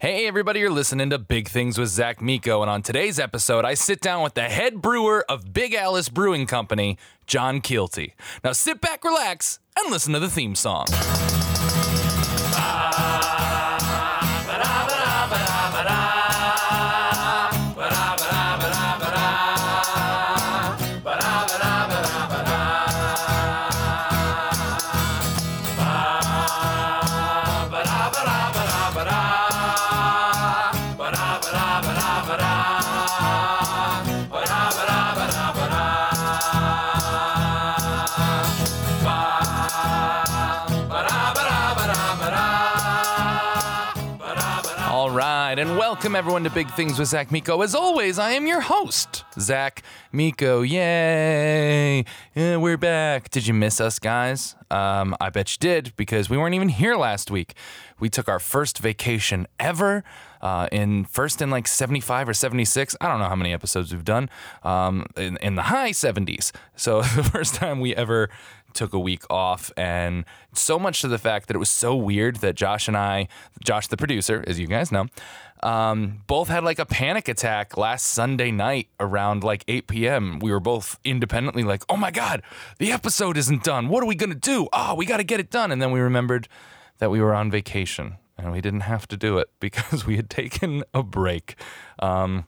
Hey, everybody, you're listening to Big Things with Zach Miko. And on today's episode, I sit down with the head brewer of Big Alice Brewing Company, John Keelty. Now sit back, relax, and listen to the theme song. Everyone to Big Things with Zach Miko. As always, I am your host, Zach Miko. Yay! Yeah, we're back. Did you miss us, guys? Um, I bet you did because we weren't even here last week. We took our first vacation ever. Uh, in first in like 75 or 76. I don't know how many episodes we've done. Um, in, in the high 70s. So the first time we ever took a week off and so much to the fact that it was so weird that Josh and I, Josh the producer, as you guys know, um, both had like a panic attack last Sunday night around like 8 p.m. We were both independently like, oh my God, the episode isn't done. What are we going to do? Oh, we got to get it done. And then we remembered that we were on vacation and we didn't have to do it because we had taken a break. Um,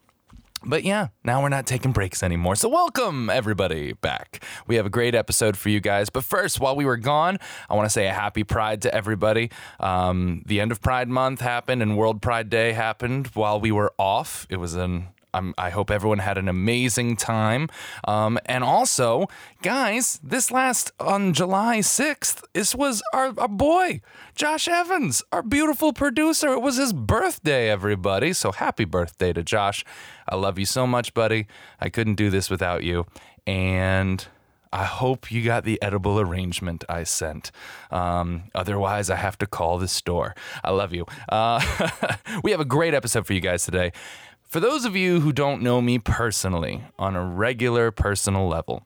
but yeah, now we're not taking breaks anymore. So welcome everybody back. We have a great episode for you guys. But first, while we were gone, I want to say a happy Pride to everybody. Um, the end of Pride Month happened and World Pride Day happened while we were off. It was an I'm, I hope everyone had an amazing time. Um, and also, guys, this last on July 6th, this was our, our boy, Josh Evans, our beautiful producer. It was his birthday, everybody. So happy birthday to Josh. I love you so much, buddy. I couldn't do this without you. And. I hope you got the edible arrangement I sent. Um, otherwise, I have to call the store. I love you. Uh, we have a great episode for you guys today. For those of you who don't know me personally, on a regular personal level,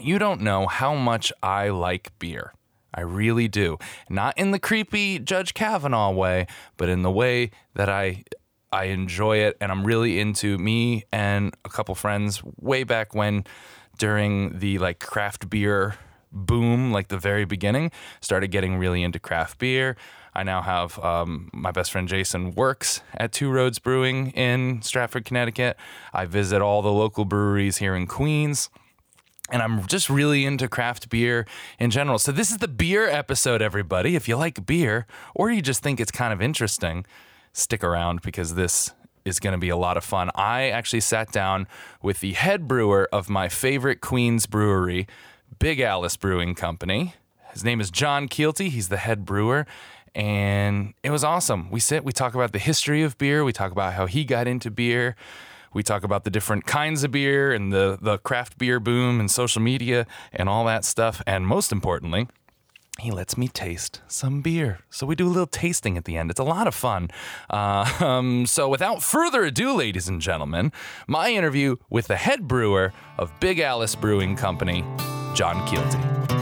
you don't know how much I like beer. I really do. Not in the creepy Judge Kavanaugh way, but in the way that I I enjoy it and I'm really into me and a couple friends way back when during the like craft beer boom, like the very beginning, started getting really into craft beer. I now have um, my best friend Jason works at Two Roads Brewing in Stratford, Connecticut. I visit all the local breweries here in Queens. And I'm just really into craft beer in general. So, this is the beer episode, everybody. If you like beer or you just think it's kind of interesting, stick around because this is going to be a lot of fun. I actually sat down with the head brewer of my favorite Queens brewery, Big Alice Brewing Company. His name is John Keelty. He's the head brewer. And it was awesome. We sit, we talk about the history of beer, we talk about how he got into beer. We talk about the different kinds of beer and the, the craft beer boom and social media and all that stuff. And most importantly, he lets me taste some beer. So we do a little tasting at the end. It's a lot of fun. Uh, um, so without further ado, ladies and gentlemen, my interview with the head brewer of Big Alice Brewing Company, John Keelty.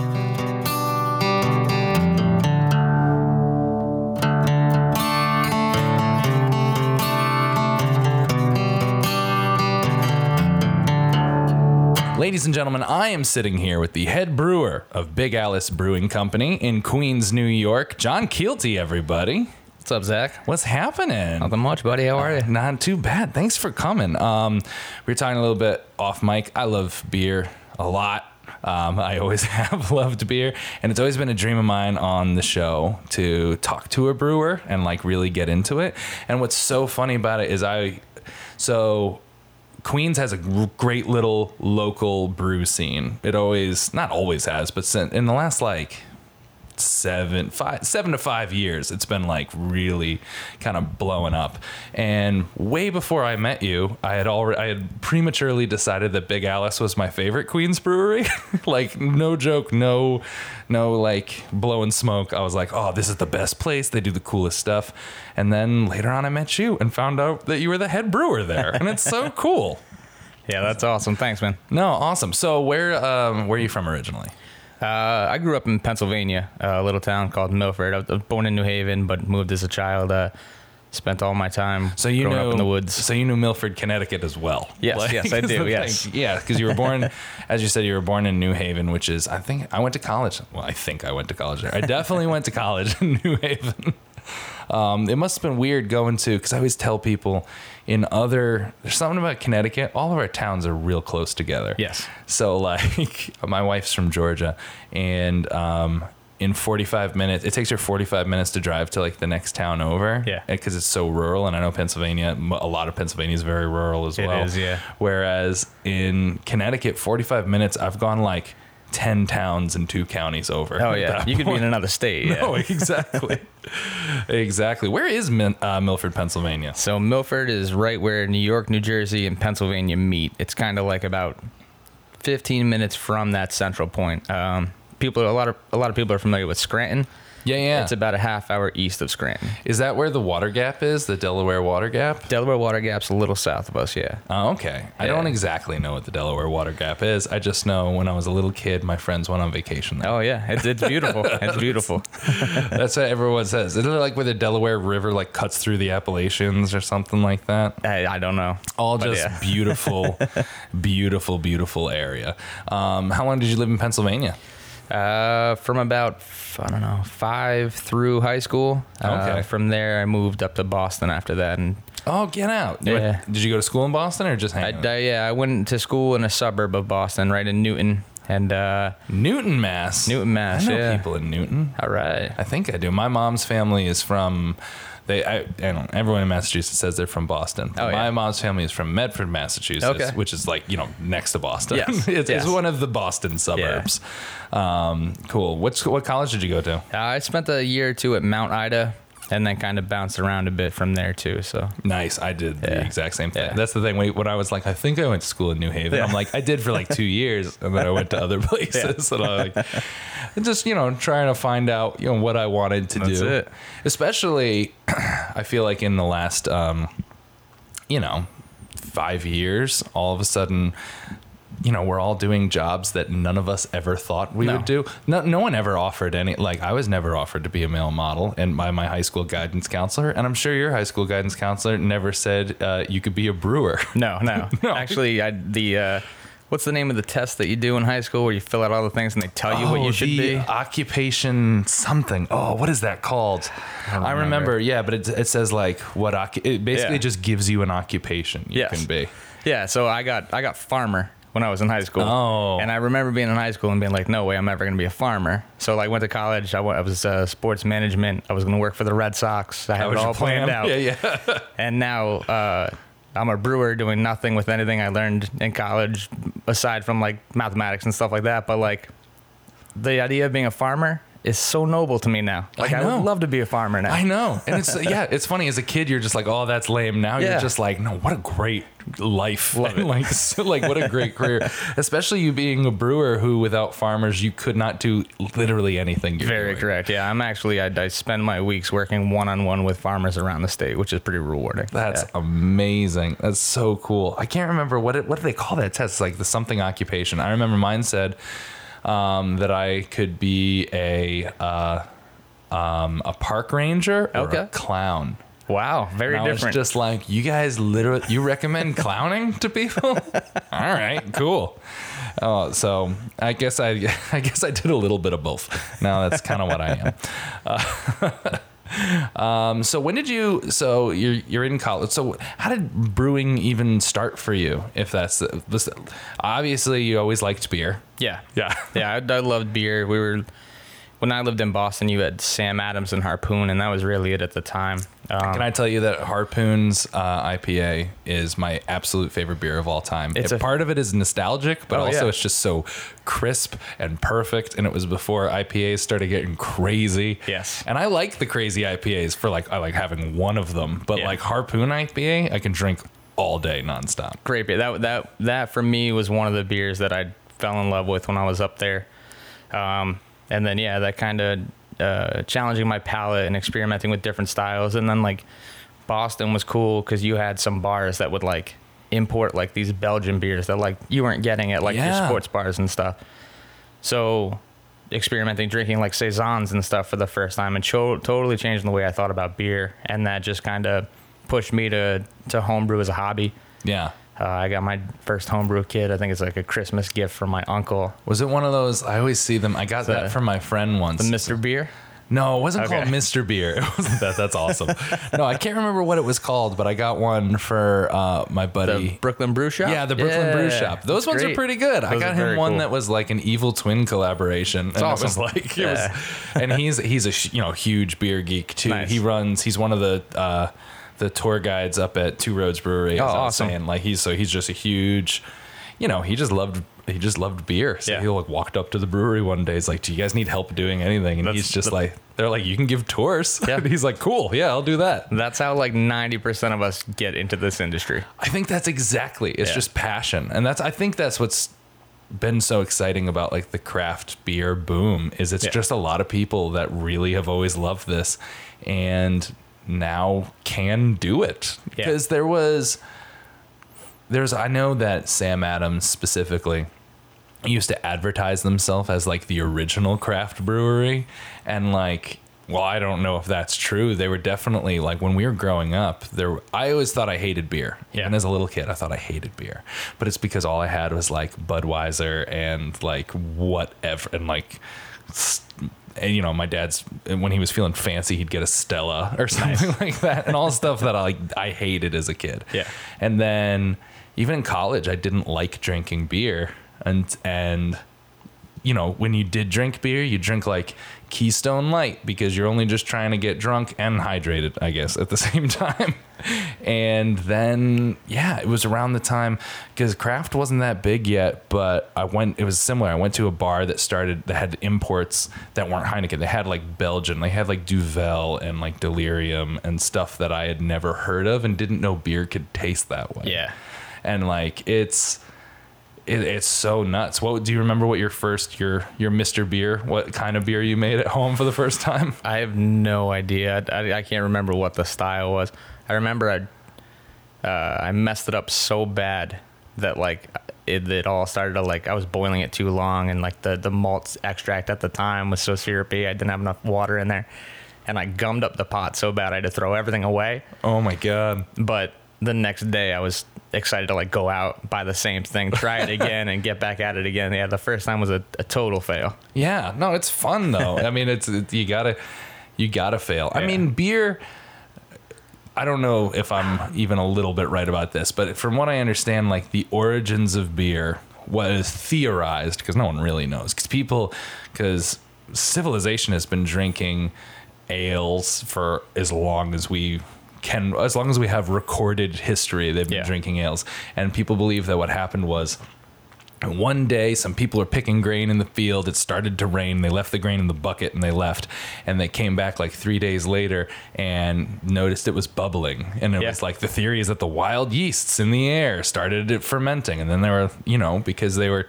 Ladies and gentlemen, I am sitting here with the head brewer of Big Alice Brewing Company in Queens, New York, John Keelty, everybody. What's up, Zach? What's happening? Nothing much, buddy. How are you? Not too bad. Thanks for coming. Um, we were talking a little bit off mic. I love beer a lot. Um, I always have loved beer, and it's always been a dream of mine on the show to talk to a brewer and like really get into it. And what's so funny about it is I, so Queens has a great little local brew scene. It always, not always has, but in the last like seven, five, seven to five years, it's been like really kind of blowing up. And way before I met you, I had already, I had prematurely decided that Big Alice was my favorite Queens brewery. like no joke, no, no like blowing smoke. I was like, oh, this is the best place. They do the coolest stuff. And then later on, I met you and found out that you were the head brewer there, and it's so cool. Yeah, that's awesome. Thanks, man. No, awesome. So where um, where are you from originally? Uh, I grew up in Pennsylvania, a little town called Milford. I was born in New Haven, but moved as a child. Uh, spent all my time So you growing knew up in the woods. So you knew Milford, Connecticut as well. Yes, yes, I do, yes. thing. yeah, because you were born, as you said, you were born in New Haven, which is I think I went to college. Well, I think I went to college there. I definitely went to college in New Haven. Um, it must have been weird going to because I always tell people in other there's something about Connecticut. All of our towns are real close together. Yes. So like my wife's from Georgia, and um, in 45 minutes, it takes her 45 minutes to drive to like the next town over. Yeah. Because it's so rural, and I know Pennsylvania, a lot of Pennsylvania is very rural as It well. is, yeah. Whereas in Connecticut, 45 minutes, I've gone like 10 towns and two counties over. Oh yeah, you could be in another state. Yeah. No, exactly. exactly. Where is Min- uh, Milford, Pennsylvania? So Milford is right where New York, New Jersey, and Pennsylvania meet. It's kind of like about 15 minutes from that central point. Um, people, a lot of a lot of people are familiar with Scranton. Yeah, yeah. It's about a half hour east of Scranton. is that where the water gap is? The Delaware Water Gap? Delaware Water Gap's a little south of us. Yeah. Oh, okay. I don't exactly know what the Delaware Water Gap is. I just know when I was a little kid, my friends went on vacation there. Oh yeah, it's it's beautiful. it's beautiful. That's what everyone says. Isn't it like where the Delaware River like cuts through the Appalachians or something like that? I, I don't know. All just yeah. beautiful, beautiful, beautiful area. Um, how long did you live in Pennsylvania? Uh, from about I don't know five through high school. Uh, Okay. From there, I moved up to Boston after that, and Oh, get out! Yeah. Did you go to school in Boston or just hang I, out? I yeah I went to school in a suburb of Boston, right in Newton, and uh, Newton, Mass. Newton, Mass, I know yeah. people in Newton. all right. I think I do. My mom's family is from. They, I, I don't. Everyone in Massachusetts says they're from Boston. Oh, My yeah. mom's family is from Medford, Massachusetts, Okay. which is like you know next to Boston. Yes, it's, yes. it's one of the Boston suburbs. Um, cool. What's what college did you go to? Uh, I spent a year or two at Mount Ida, and then kind of bounced around a bit from there too. So Nice. I did the Yeah. exact same thing. Yeah. That's the thing. When when I was like, I think I went to school in New Haven. I'm like, I did for like two years, and then I went to other places. And I like, just you know, trying to find out you know what I wanted to That's do. it. Especially, I feel like in the last, um, you know, five years, all of a sudden. You know, we're all doing jobs that none of us ever thought we No. would do. No, no one ever offered any. Like, I was never offered to be a male model, and by my high school guidance counselor, and I'm sure your high school guidance counselor never said uh, you could be a brewer. no, no, No. Actually, I the uh, what's the name of the test that you do in high school where you fill out all the things and they tell you what you should Oh, the be? Occupation something. Oh, what is that called? I, remember. remember. Yeah, but it, it says like what it basically Yeah. just gives you an occupation you Yes. can be. Yeah, so I got I got farmer when I was in high school. Oh. And I remember being in high school and being like, no way, I'm ever gonna be a farmer. So like went to college. I, went, I was uh, sports management. I was gonna work for the Red Sox. I had it all planned out. Yeah, yeah. And now uh, I'm a brewer doing nothing with anything I learned in college aside from like mathematics and stuff like that. But like the idea of being a farmer is so noble to me now. Like I, know. would love to be a farmer now. I know, and it's yeah, it's funny. As a kid, you're just like, oh, that's lame. Now you're just like, no, what a great life. Love it. like, so, like what a great career. Especially you being a brewer who, without farmers, you could not do literally anything. You're Very doing. correct. Yeah, I'm actually I, I spend my weeks working one on one with farmers around the state, which is pretty rewarding. That's Yeah. amazing. That's so cool. I can't remember what it, what do they call that test? It's like the something occupation. I remember mine said um, that I could be a uh, um, a park ranger or a clown. wow, very And I was different. just like, you guys literally, you recommend clowning to people? All right, cool. Oh, so I guess I, I guess I did a little bit of both. Now that's kind of what I am. Uh, um, so when did you? So you're you're in college. So how did brewing even start for you? If that's the, this, obviously you always liked beer. yeah, Yeah. yeah. I, I loved beer. We were when I lived in Boston. You had Sam Adams and Harpoon, and that was really it at the time. Um, Can I tell you that Harpoon's uh, IPA is my absolute favorite beer of all time? It's It- a- part of it is nostalgic, but Oh, also yeah. it's just so crisp and perfect. And it was before IPAs started getting crazy. Yes. And I like the crazy IPAs for like I like having one of them, but Yeah. like Harpoon IPA, I can drink all day nonstop. great beer. That that that for me was one of the beers that I fell in love with when I was up there. Um, and then yeah, that kind of uh, challenging my palate and experimenting with different styles. And then like Boston was cool because you had some bars that would like import like these Belgian beers that like you weren't getting at like Yeah. your sports bars and stuff. So experimenting, drinking like saisons and stuff for the first time, and cho- totally changing the way I thought about beer, and that just kind of pushed me to to homebrew as a hobby. Yeah. Uh, I got my first homebrew kit. I think it's like a Christmas gift from my uncle, Was it one of those? I always see them. I got The- that from my friend once. the Mister Beer. No, it wasn't Okay. called Mr. Beer. That. That's awesome. no, I can't remember what it was called, but I got one for uh, my The buddy. Brooklyn Brew Shop. yeah, the Brooklyn Brew Shop. Those that's ones are pretty good. I got him one cool. that was like an Evil Twin collaboration. and It was like it Yeah. was, and he's he's a you know huge beer geek too. Nice. He runs. He's one of the uh, the tour guides up at Two Roads Brewery. Oh, awesome. saying, like he's so he's just a huge. You know, he just loved he just loved beer. So Yeah. he like walked up to the brewery one day. He's like, "Do you guys need help doing anything?" And That's- he's just like, "They're like, you can give tours." Yeah. And he's like, "Cool, yeah, I'll do that." That's how like ninety percent of us get into this industry. I think that's exactly. It's Yeah. just passion, and that's. I think that's what's been so exciting about like the craft beer boom is it's Yeah. just a lot of people that really have always loved this, and now can do it Yeah. because there was. There's. I know that Sam Adams specifically used to advertise themselves as like the original craft brewery and like well i don't know if that's true they were definitely like when we were growing up there i always thought i hated beer Yeah. and as a little kid i thought i hated beer but it's because all i had was like budweiser and like whatever and like s- and you know my dad's when he was feeling fancy he'd get a stella or something like that and all stuff that i like i hated as a kid Yeah. and then even in college, I didn't like drinking beer. And and you know, when you did drink beer, you drink like Keystone Light because you're only just trying to get drunk and hydrated, I guess, at the same time. And then yeah, it was around the time because craft wasn't that big yet, but I went it was similar. I went to a bar that started that had imports that weren't Heineken. They had like Belgian, they had like Duvel and like Delirium and stuff that I had never heard of and didn't know beer could taste that way Yeah. and like it's it, it's so nuts. What do you remember? What your first your your Mister Beer? What kind of beer you made at home for the first time? I have no idea. I, I can't remember what the style was. I remember I uh, I messed it up so bad that like it, it all started to like I was boiling it too long and like the the malt extract at the time was so syrupy I didn't have enough water in there and I gummed up the pot so bad I had to throw everything away. Oh my god! But the next day I was excited to like go out buy the same thing try it again and get back at it again yeah the first time was a, a total fail Yeah, no, it's fun though. I mean, it's it, you gotta you gotta fail. I mean, beer. I don't know if I'm even a little bit right about this, but from what I understand, like the origins of beer was theorized because no one really knows. Because people, because civilization has been drinking ales for as long as we can, as long as we have recorded history, they've been Yeah. drinking ales. And people believe that what happened was and one day, some people are picking grain in the field. It started to rain. They left the grain in the bucket and they left. And they came back like three days later and noticed it was bubbling. And it Yeah. was like the theory is that the wild yeasts in the air started it fermenting. And then they were, you know, because they were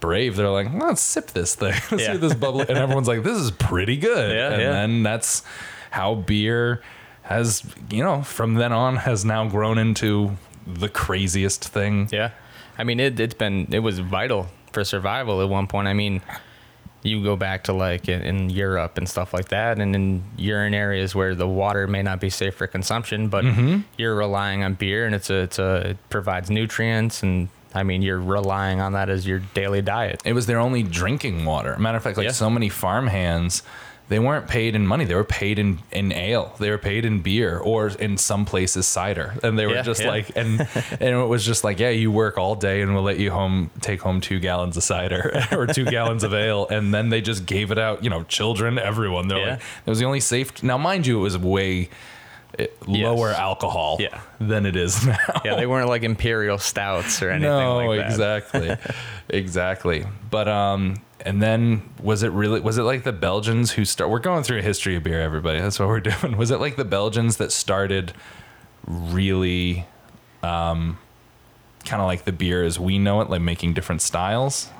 brave, they're like, let's sip this thing. Let's Yeah. see this bubble. And everyone's like, this is pretty good. Yeah, and then that's how beer has, you know, from then on has now grown into the craziest thing. Yeah, I mean it. It's been it was vital for survival at one point. I mean, you go back to like in, in Europe and stuff like that, and in you're in areas where the water may not be safe for consumption, but Mm-hmm. you're relying on beer, and it's a it's a it provides nutrients, and I mean you're relying on that as your daily diet. It was their only drinking water. Matter of fact, like Yeah. so many farm hands, they weren't paid in money. They were paid in, in ale. They were paid in beer or in some places cider. And they were Yeah, just yeah. like, and and it was just like, yeah, you work all day and we'll let you home take home two gallons of cider or two gallons of ale. And then they just gave it out, you know, children, everyone. They're Yeah. like, it was the only safe. Now, mind you, it was way eh, lower alcohol Yeah. than it is now. Yeah, they weren't like imperial stouts or anything no, like that. exactly, exactly. But um, and then was it really? Was it like the Belgians who start? We're going through a history of beer, everybody. That's what we're doing. Was it like the Belgians that started really, um, kind of like the beer as we know it, like making different styles?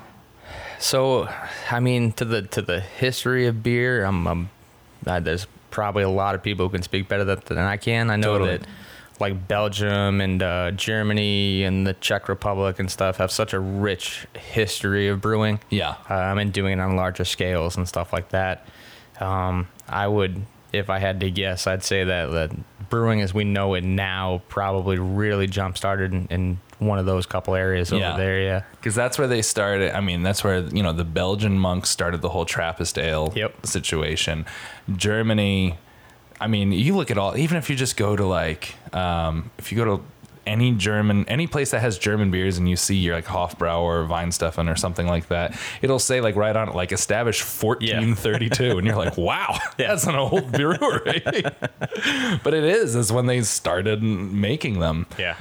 So, I mean, to the to the history of beer, I'm, I'm uh, there's probably a lot of people who can speak better than I can. I know Totally. that like Belgium and uh, Germany and the Czech Republic and stuff have such a rich history of brewing. Yeah. Um, and doing it on larger scales and stuff like that. Um, I would, if I had to guess, I'd say that the brewing as we know it now probably really jump started in, in one of those couple areas over Yeah. there. Yeah. Because that's where they started. I mean, that's where you know the Belgian monks started the whole Trappist ale Yep. situation. Germany. I mean, you look at all. Even if you just go to like, um, if you go to any German, any place that has German beers, and you see your like Hofbrau or Weihenstephan or something like that, it'll say like right on it, like established 1432, and you're like, wow, that's an old brewery. but it is. Is when they started making them. Yeah.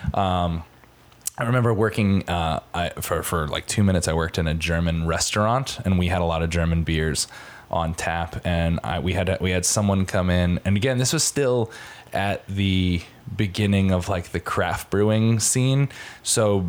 I remember working uh, I, for for like two minutes. I worked in a German restaurant, and we had a lot of German beers on tap. And I, we had we had someone come in, and again, this was still at the beginning of like the craft brewing scene. So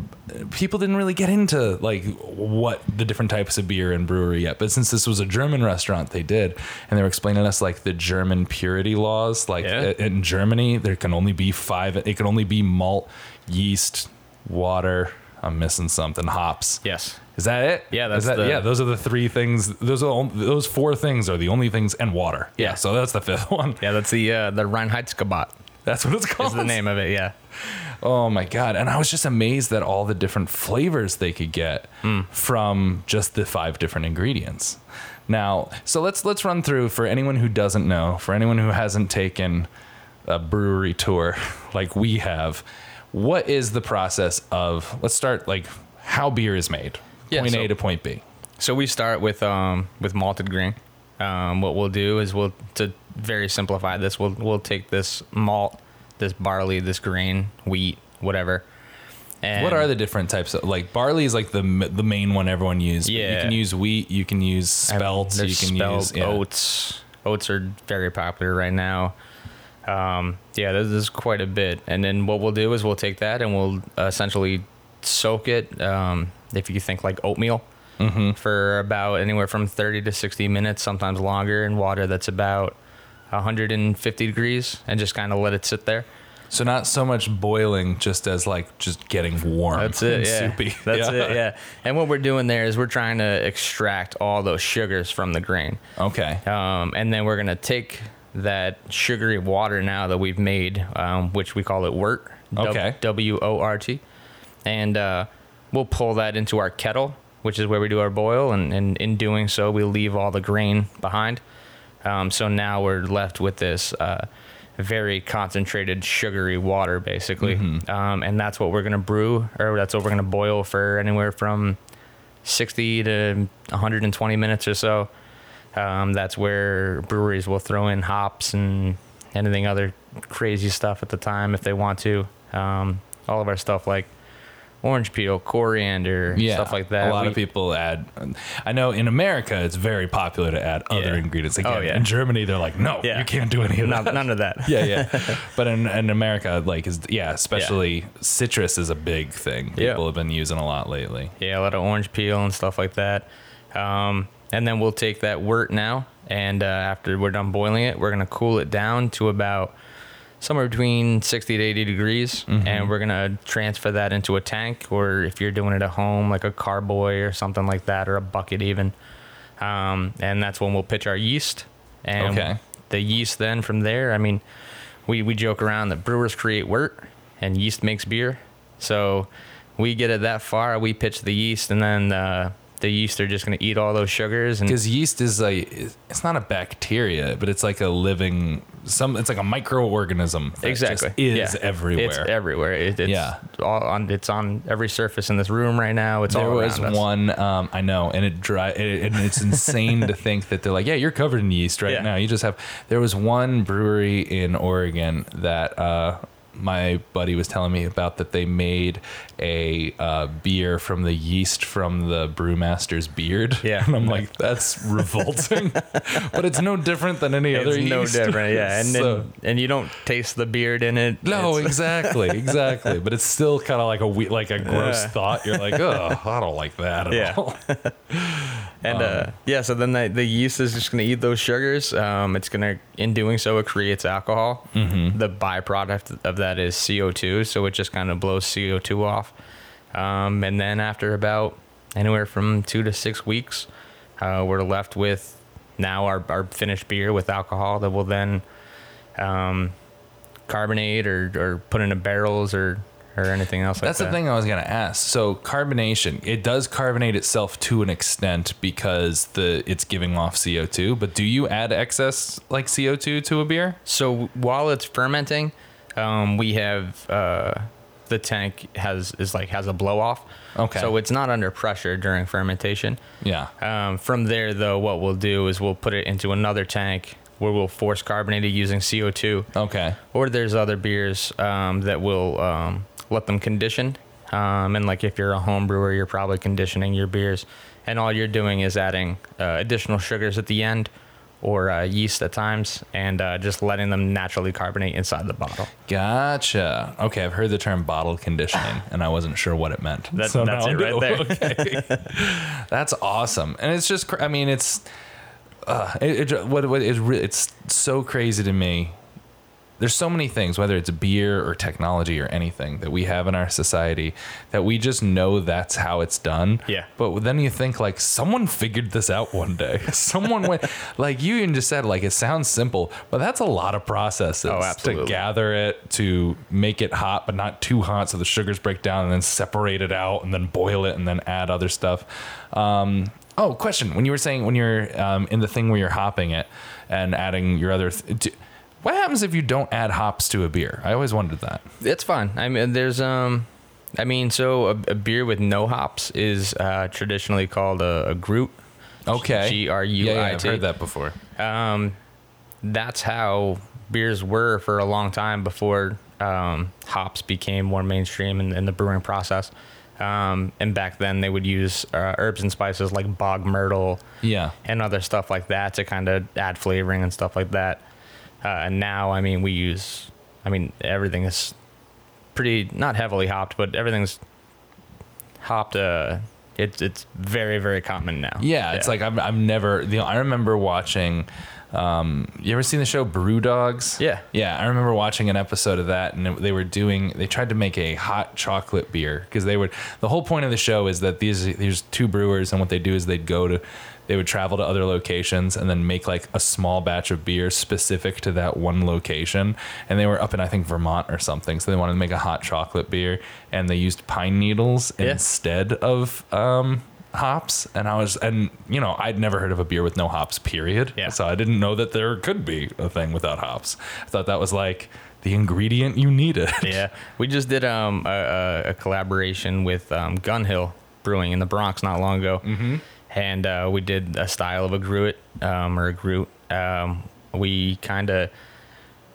people didn't really get into like what the different types of beer and brewery yet. But since this was a German restaurant, they did, and they were explaining to us like the German purity laws. Like Yeah. in Germany, there can only be five. It can only be malt, yeast, water. I'm missing something. Hops. Yes. Is that it? Yeah, that's that, the- yeah. Those are the three things. Those are on- those four things are the only things, and water. Yeah. Yeah. So that's the fifth one. Yeah, that's the uh, the Reinheitsgebot That's what it's called. is the name of it. Yeah. Oh my god! And I was just amazed at all the different flavors they could get from just the five different ingredients. Now, so let's let's run through for anyone who doesn't know, for anyone who hasn't taken a brewery tour like we have, what is the process of? Let's start like how beer is made, Yeah, point A to point B. So we start with um with malted grain. Um, what we'll do is we'll to very simplify this. We'll we'll take this malt, this barley, this grain, wheat, whatever. And What are the different types of like barley is like the the main one everyone uses. Yeah, you can use wheat, you can use spelt, you can spelt, use yeah. oats. Oats are very popular right now. Um, yeah, this is quite a bit. And then what we'll do is we'll take that and we'll essentially soak it. Um, if you think like oatmeal, Mm-hmm. for about anywhere from 30 to 60 minutes, sometimes longer, in water that's about 150 degrees, and just kind of let it sit there. So not so much boiling, just as like just getting warm. That's it. and Yeah. Soupy. That's it. Yeah. And what we're doing there is we're trying to extract all those sugars from the grain. Okay. Um, and then we're gonna take that sugary water now that we've made, um, which we call it wort. Okay. W O R T. And uh, we'll pull that into our kettle, which is where we do our boil. And, and in doing so, we leave all the grain behind. Um, so now we're left with this uh, very concentrated sugary water, basically. Um, and that's what we're gonna brew, or that's what we're gonna boil for anywhere from 60 to 120 minutes or so. Um, that's where breweries will throw in hops and anything other crazy stuff at the time if they want to. Um, all of our stuff like orange peel, coriander, Yeah. stuff like that. A lot We- of people add. I know in America it's very popular to add other Yeah. ingredients. Again, Oh, yeah. In Germany they're like, no, Yeah. you can't do any of None, that. none of that. yeah, yeah. But in, in America, like, is yeah, especially citrus is a big thing. People have been using a lot lately. Yeah, a lot of orange peel and stuff like that. Um, and then we'll take that wort now, and uh, after we're done boiling it, we're gonna cool it down to about somewhere between 60 to 80 degrees, and we're gonna transfer that into a tank, or if you're doing it at home, like a carboy or something like that, or a bucket even. Um, and that's when we'll pitch our yeast. And Okay. the yeast then from there, I mean, we, we joke around that brewers create wort and yeast makes beer. So we get it that far, we pitch the yeast, and then uh, the yeast are just going to eat all those sugars. And Because yeast is like it's not a bacteria, but it's like a living some. It's like a microorganism. That exactly just is Yeah. everywhere. It's everywhere. It, it's Yeah. all on. It's on every surface in this room right now. It's there was us. one um, I know, and it dry, it, and it's insane to think that they're like, yeah, you're covered in yeast right Yeah. now. You just have. There was one brewery in Oregon that uh, my buddy was telling me about that they made a uh, beer from the yeast from the brewmaster's beard. Yeah. and I'm like, that's revolting, but it's no different than any other It's no yeast. different, yeah. And So- then, and you don't taste the beard in it. no, exactly, exactly. But it's still kind of like a we- like a gross Yeah. thought. You're like, oh, I don't like that at Yeah. all. And uh, yeah, so then the, the yeast is just going to eat those sugars. Um, it's going to, in doing so, it creates alcohol. Mm-hmm. The byproduct of that is CO2. So it just kind of blows CO2 off. Um, and then after about anywhere from two to six weeks, uh, we're left with now our, our finished beer with alcohol that will then um, carbonate or, or put into barrels or or anything else That's like the thing I was going to ask. So carbonation, it does carbonate itself to an extent because the it's giving off CO2, but do you add excess like CO2 to a beer? So while it's fermenting, um, we have uh, the tank has is like has a blow off. Okay. So it's not under pressure during fermentation. Yeah. Um, from there, though, what we'll do is we'll put it into another tank where we'll force carbonate it using CO2. Okay. Or there's other beers um, that will um, let them condition. Um, and like if you're a home brewer, you're probably conditioning your beers, and all you're doing is adding uh, additional sugars at the end, or uh, yeast at times, and uh, just letting them naturally carbonate inside the bottle. Gotcha. Okay, I've heard the term bottle conditioning, and I wasn't sure what it meant. That- So that's it right know. there. Okay. that's awesome, and it's just. I mean, it's. Uh, it, it, what, what it re- it's so crazy to me. There's so many things, whether it's beer or technology or anything that we have in our society that we just know that's how it's done. Yeah. But then you think like someone figured this out one day. someone went like you even just said like it sounds simple, but that's a lot of processes Oh, to gather it to make it hot but not too hot so the sugars break down and then separate it out and then boil it and then add other stuff. Um, oh, question: When you were saying when you're um, in the thing where you're hopping it and adding your other. Th- what happens if you don't add hops to a beer? I always wondered that. It's fine. I mean, there's um, I mean, so a, a beer with no hops is uh, traditionally called a, a groot. Okay. G R U Yeah, yeah, I I've heard that before. Um, that's how beers were for a long time before um, hops became more mainstream in, in the brewing process. Um, and back then they would use uh, herbs and spices like bog myrtle Yeah. and other stuff like that to kind of add flavoring and stuff like that. Uh, and now, I mean, we use, I mean, everything is pretty not heavily hopped, but everything's hopped. Uh, it's it's very very common now. Yeah, it's like I'm, I'm never. You know, I remember watching. Um, you ever seen the show Brew Dogs? Yeah. yeah. I remember watching an episode of that, and they were doing. They tried to make a hot chocolate beer because they would. The whole point of the show is that these these two brewers, and what they do is they'd go to. They would travel to other locations and then make like a small batch of beer specific to that one location. And they were up in I think Vermont or something, so they wanted to make a hot chocolate beer, and they used pine needles Yeah. instead of um, hops and I was and you know I'd never heard of a beer with no hops period Yeah. so I didn't know that there could be a thing without hops I thought that was like the ingredient you needed Yeah, we just did um, a, a, collaboration with um, Gun Hill Brewing in the Bronx not long ago, mm-hmm. And uh, we did a style of a gruit um, or a groot. Um, we kind of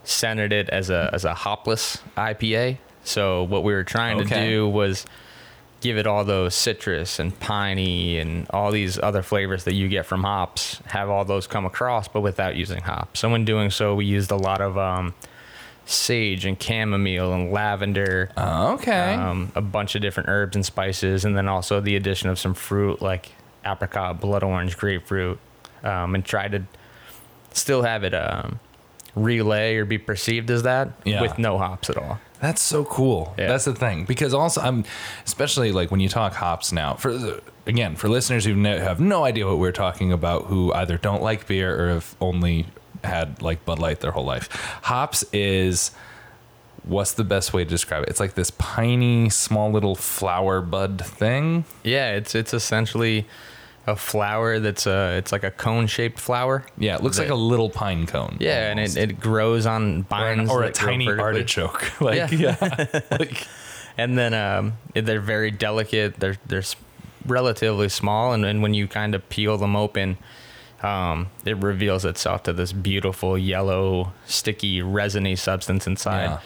centered it as a as a hopless IPA. So what we were trying Okay. to do was give it all those citrus and piney and all these other flavors that you get from hops. Have all those come across, but without using hops. So in doing so, we used a lot of um, sage and chamomile and lavender, Oh, okay um, a bunch of different herbs and spices, and then also the addition of some fruit like apricot, blood orange, grapefruit, um, and try to still have it um, relay or be perceived as that Yeah. with no hops at all. That's so cool. Yeah. That's the thing because also I'm especially like when you talk hops now for again for listeners who no, have no idea what we're talking about who either don't like beer or have only had like Bud Light their whole life. Hops is what's the best way to describe it? It's like this piney small little flower bud thing. Yeah, it's it's essentially a flower that's a it's like a cone shaped flower. Yeah, it looks like a little pine cone. Yeah, and it, it grows on or, an- vines or a tiny artichoke. like yeah. like and then um, they're very delicate. They're they're relatively small, and, and when you kind of peel them open, um, it reveals itself to this beautiful yellow, sticky, resiny substance inside. Yeah.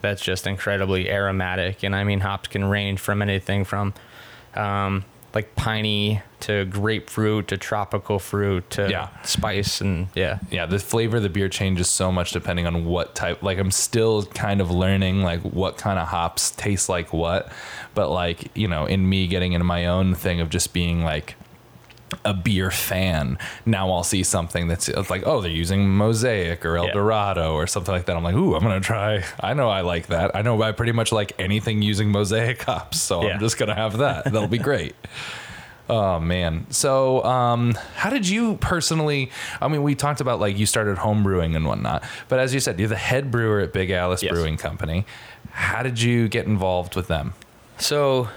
That's just incredibly aromatic, and I mean hops can range from anything from um, like piney to grapefruit to tropical fruit to Yeah. spice and yeah. yeah, the flavor of the beer changes so much depending on what type. Like I'm still kind of learning like what kind of hops taste like what, but like you know, in me getting into my own thing of just being like, a beer fan, now I'll see something that's it's like, oh, they're using Mosaic or El Yeah. Dorado or something like that. I'm like, ooh, I'm gonna try. I know I like that. I know I pretty much like anything using Mosaic hops, so Yeah. I'm just gonna have that. That'll be great. Oh man. So, um, how did you personally? I mean, we talked about like you started home brewing and whatnot, but as you said, you're the head brewer at Big Alice Yes. Brewing Company. How did you get involved with them? So,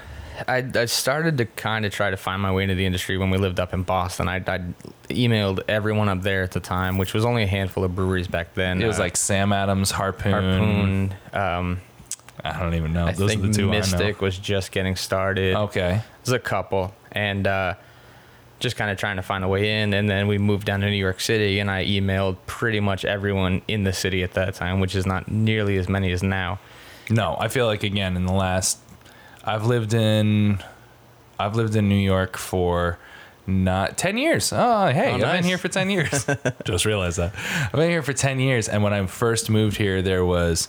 I, I started to kind of try to find my way into the industry when we lived up in Boston. I, I emailed everyone up there at the time, which was only a handful of breweries back then. It was Uh, like Sam Adams, Harpoon. Harpoon. Um, I don't even know. I Those think are the two Mystic was just getting started. Okay. There's a couple, and uh, just kind of trying to find a way in. And then we moved down to New York City, and I emailed pretty much everyone in the city at that time, which is not nearly as many as now. No, I feel like again in the last, I've lived in, I've lived in New York for not 10 years. Oh, hey, Oh, I've nice. been here for 10 years. Just realized that. I've been here for 10 years. And when I first moved here, there was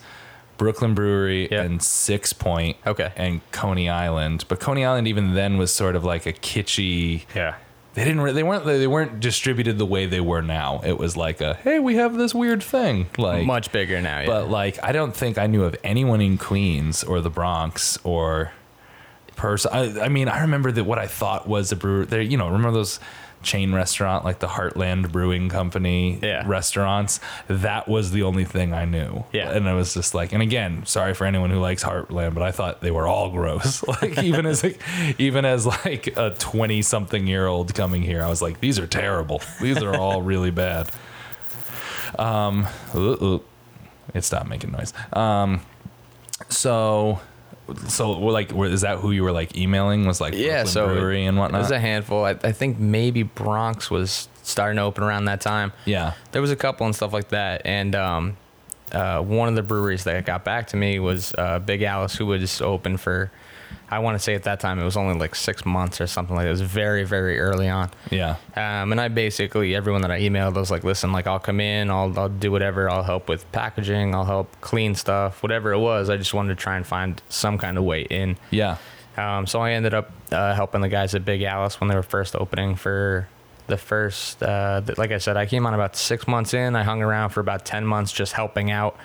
Brooklyn Brewery Yeah. and Six Point Okay. and Coney Island. But Coney Island even then was sort of like a kitschy. Yeah. They didn't. re- They weren't. They weren't distributed the way they were now. It was like a, hey, we have this weird thing. Like Much bigger now. Yeah. but like, I don't think I knew of anyone in Queens or the Bronx or person. I, I mean, I remember that what I thought was a brewer. There, you know, remember those chain restaurant like the Heartland Brewing Company Yeah. restaurants? That was the only thing I knew. Yeah. and I was just like, and again, sorry for anyone who likes Heartland, but I thought they were all gross. like even as like, even as like a twenty something year old coming here, I was like, these are terrible. These are all really bad. Um, ooh, ooh. it stopped making noise. Um, so, so like, is that who you were like emailing? Was like yeah, Brooklyn so brewery and It whatnot. was a handful. I, I think maybe Bronx was starting to open around that time. yeah, There was a couple and stuff like that, and um, uh, one of the breweries that got back to me was uh, Big Alice, who was open for. I want to say at that time it was only like six months or something like that. It was very, very early on. yeah, Um, and I basically everyone that I emailed I was like, listen, like I'll come in, I'll I'll do whatever, I'll help with packaging, I'll help clean stuff, whatever it was. I just wanted to try and find some kind of way in. yeah, Um, so I ended up uh, helping the guys at Big Alice when they were first opening for the first. Uh, th- like I said, I came on about six months in. I hung around for about ten months just helping out.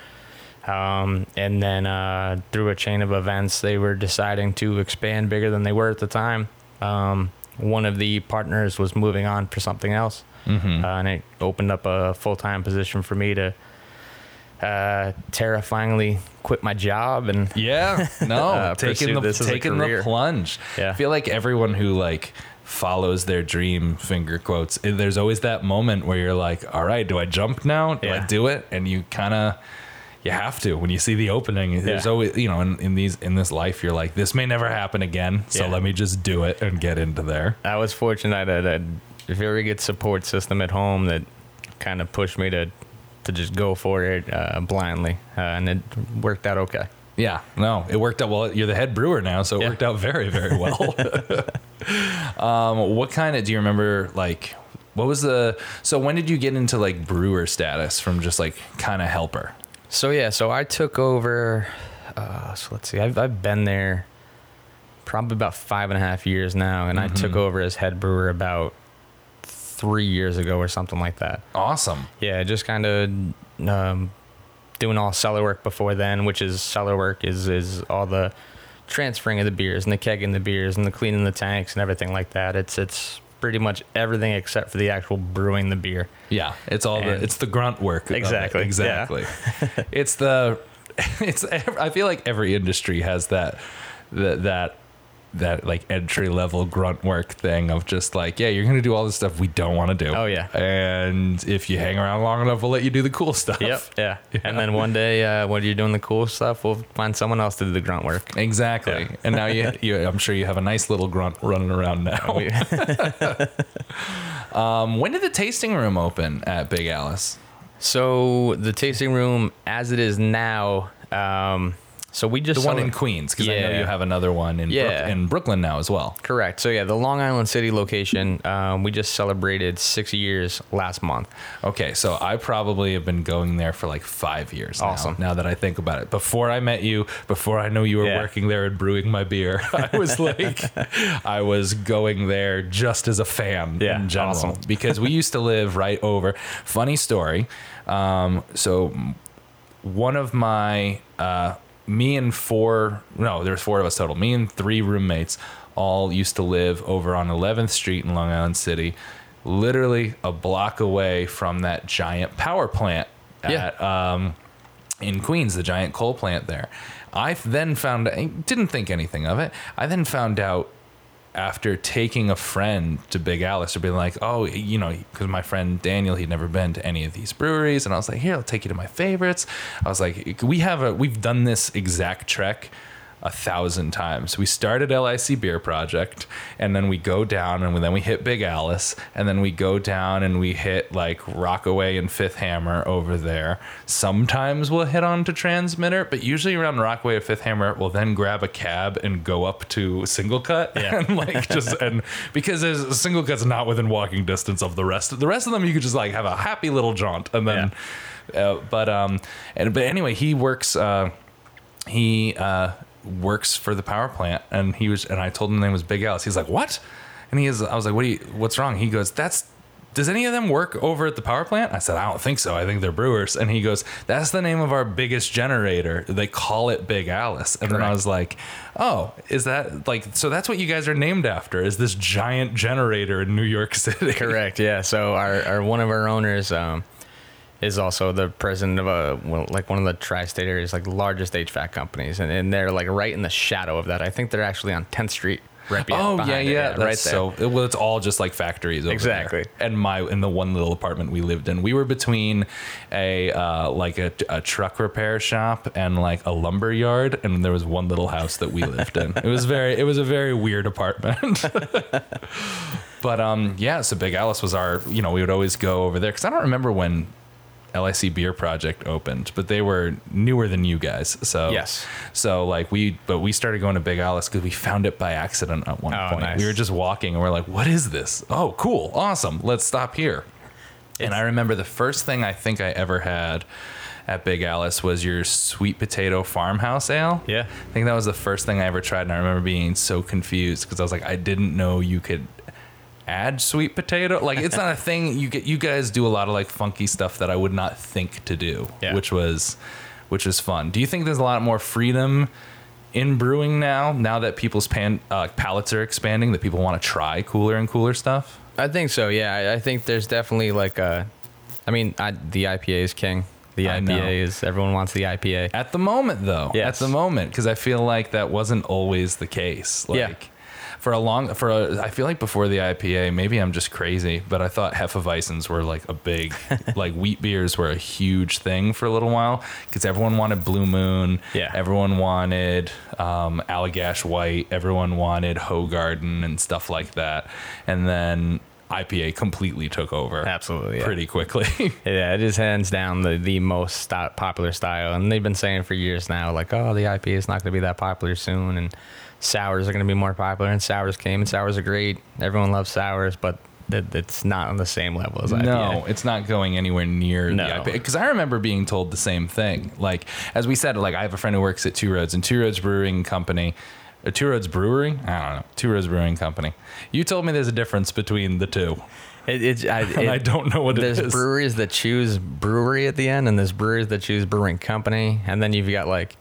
Um, and then uh, through a chain of events, they were deciding to expand bigger than they were at the time. Um, one of the partners was moving on for something else, mm-hmm. uh, and it opened up a full time position for me to. Uh, Tara finally quit my job and yeah. No, Uh, taking the taking the plunge. Yeah. I feel like everyone who like follows their dream finger quotes eh, there's always that moment where you're like all right do i jump now do i do it and you kind of you have to when you see the opening there's Yeah. always you know in, in these in this life you're like this may never happen again so Yeah. let me just do it and get into there I was fortunate. I had a very good support system at home that kind of pushed me to to just go for it uh, blindly, uh, and it worked out okay. yeah no it worked out well you're the head brewer now so it Yeah. worked out very very well um what kind of do you remember like what was the so when did you get into like brewer status from just like kind of helper So yeah, so I took over. Uh, so let's see, I've I've been there probably about five and a half years now, and I took Mhm. over as head brewer about three years ago or something like that. awesome Yeah, just kind of um, doing all cellar work before then, which is cellar work is is all the transferring of the beers and the kegging the beers and the cleaning the tanks and everything like that. It's it's pretty much everything except for the actual brewing the beer. Yeah, it's all the it's the grunt work. of it. Exactly, yeah. exactly. it's the it's. I feel like every industry has that that that that like entry level grunt work thing of just like yeah, you're gonna do all this stuff we don't want to do. Oh, yeah. and if you hang around long enough, we'll let you do the cool stuff. Yep, yeah. And then one day, uh, when you're doing the cool stuff, we'll find someone else to do the grunt work. Exactly. Yeah. And now you, you, I'm sure you have a nice little grunt running around now. Um, when did the tasting room open at Big Alice? So the tasting room, as it is now, um, So we just The one in Queens, because I know you have another one in, Brook- in Brooklyn now as well. Correct. So yeah, the Long Island City location, um, we just celebrated six years last month. Okay, so I probably have been going there for like five years now. Awesome. Now that I think about it, before I met you, before I know you were Yeah. working there and brewing my beer, I was like, I was going there just as a fan Yeah, in general awesome. because we used to live right over. Funny story. Um, so one of my uh, me and four no there's four of us total me and three roommates all used to live over on 11th street in long island city literally a block away from that giant power plant Yeah. at um, in Queens, the giant coal plant there. I then found didn't think anything of it. I then found out after taking a friend to Big Alice or being like, oh, you know, because my friend Daniel, he'd never been to any of these breweries, and I was like, here, I'll take you to my favorites. I was like, we have a, we've done this exact trek a thousand times. We started LIC Beer Project, and then we go down, and then we hit Big Alice, and then we go down and we hit like Rockaway and Fifth Hammer over there. Sometimes we'll hit on to Transmitter, but usually around Rockaway or Fifth Hammer, we'll then grab a cab and go up to Single Cut, Yeah. and like just and because there's Single Cut's not within walking distance of the rest. Of, The rest of them you could just like have a happy little jaunt, and then. Uh, but um, and but anyway, he works. Uh, he uh, works for the power plant and he was and I told him the name was Big Alice. He's like, "What?" And he is I was like, "What do you what's wrong?" He goes, "That's does any of them work over at the power plant?" I said, "I don't think so. I think they're brewers." And he goes, "That's the name of our biggest generator. They call it Big Alice." And then I was like, "Oh, is that like so that's what you guys are named after? Is this giant generator in New York City?" Correct. Yeah. So our, our one of our owners um, is also the president of a well, like one of the tri-state areas like largest HVAC companies, and, and they're like right in the shadow of that. I think they're actually on 10th Street. Right. Oh yeah, it, yeah, right there. So it- well, it's all just like factories. Over Exactly. There. And my in the one little apartment we lived in, we were between a uh, like a, a truck repair shop and like a lumber yard, and there was one little house that we lived in. It was very, it was a very weird apartment. but um, yeah. So Big Alice was our, you know, we would always go over there because I don't remember when. LIC Beer Project opened, but they were newer than you guys. So Yes. so like we, but we started going to Big Alice because we found it by accident at one Oh, point. nice. We were just walking and we're like, "What is this? Oh, cool, awesome. Let's stop here." and I remember the first thing I think I ever had at Big Alice was your sweet potato farmhouse ale. Yeah. I think that was the first thing I ever tried, and I remember being so confused because I was like, I didn't know you could add sweet potato. Like it's not a thing. You get you guys do a lot of like funky stuff that I would not think to do, Yeah. which was which was fun. Do you think there's a lot more freedom in brewing now? Now that people's pan, uh, palates are expanding, that people want to try cooler and cooler stuff. I think so. Yeah, I, I think there's definitely like a. I mean, I, the IPA is king. The IPA is everyone wants the IPA. At the moment, though, at the moment, because I feel like that wasn't always the case. Like, Yeah. For a long, for a, I feel like before the IPA, maybe I'm just crazy, but I thought Hefeweizens were like a big, like wheat beers were a huge thing for a little while because everyone wanted Blue Moon, Yeah. everyone wanted um, Allagash White, everyone wanted Hoegaarden and stuff like that, and then IPA completely took over, Absolutely, yeah. pretty quickly. Yeah, it is hands down the, the most sti- popular style. And they've been saying for years now, like, oh, the IPA is not going to be that popular soon. And sours are going to be more popular. And sours came, and sours are great. Everyone loves sours, but it, it's not on the same level as IPA. No, it's not going anywhere near No. the IPA. Because I remember being told the same thing. Like as we said, like I have a friend who works at Two Roads and Two Roads Brewing Company. A Two Roads Brewery? I don't know. Two Roads Brewing Company. You told me there's a difference between the two, It, it's, I, and it- I don't know what it there's breweries that choose brewery at the end, and there's breweries that choose brewing company, and then you've got like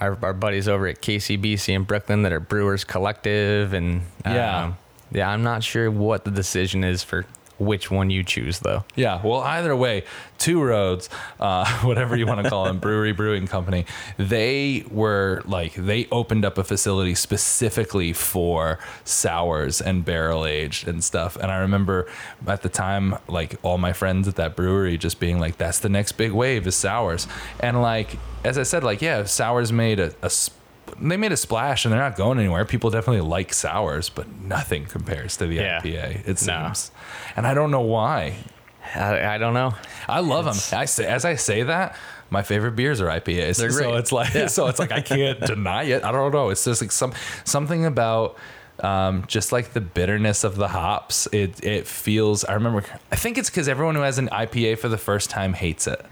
our, our buddies over at KCBC in Brooklyn that are Brewers Collective, and Yeah. um, yeah, I'm not sure what the decision is for which one you choose though. Yeah, well, either way, Two Roads, uh, whatever you want to call them, Brewery Brewing Company, they were like, they opened up a facility specifically for sours and barrel aged and stuff. And I remember at the time, like, all my friends at that brewery just being like, that's the next big wave is sours. And like, as I said, like, yeah, sours made a, a sp- they made a splash and they're not going anywhere. People definitely like sours, but nothing compares to the Yeah. IPA. It No. seems, and I don't know why. I, I don't know. I love them. I say as I say that, my favorite beers are IPAs. They're So it's like so it's like I can't deny it. I don't know. It's just like some something about um, just like the bitterness of the hops. It it feels. I remember. I think it's because everyone who has an IPA for the first time hates it.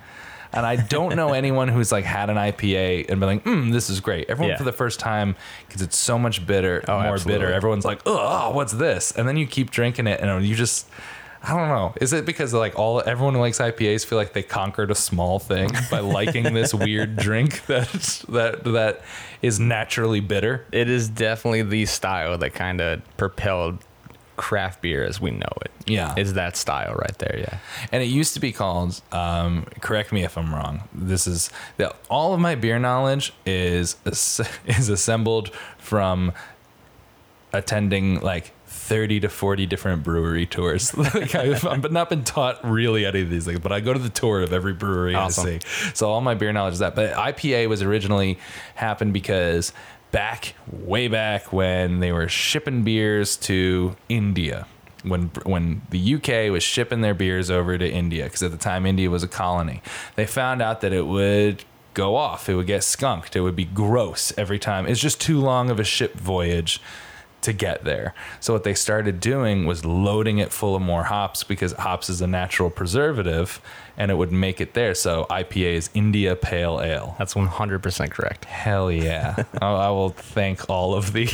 And I don't know anyone who's like had an IPA and been like, mm, this is great. Everyone Yeah. for the first time, because it's so much bitter, Oh, more absolutely. bitter. Everyone's like, oh, what's this? And then you keep drinking it, and you just, I don't know. Is it because like all everyone who likes IPAs feel like they conquered a small thing by liking this weird drink that that that is naturally bitter? It is definitely the style that kind of propelled craft beer as we know it. Yeah. Is that style right there, yeah. And it used to be called. Um, correct me if I'm wrong. This is the, all of my beer knowledge is is assembled from attending like 30 to 40 different brewery tours. like I've, um, I've not been taught really any of these things, but I go to the tour of every brewery Awesome. I see. So all my beer knowledge is that. But IPA was originally happened because back way back when they were shipping beers to India. When, when the UK was shipping their beers over to India, because at the time India was a colony, they found out that it would go off. It would get skunked. It would be gross every time. It's just too long of a ship voyage to get there. So what they started doing was loading it full of more hops because hops is a natural preservative and it would make it there. So IPA is India Pale Ale. That's 100% correct. Hell yeah. I I will thank all of the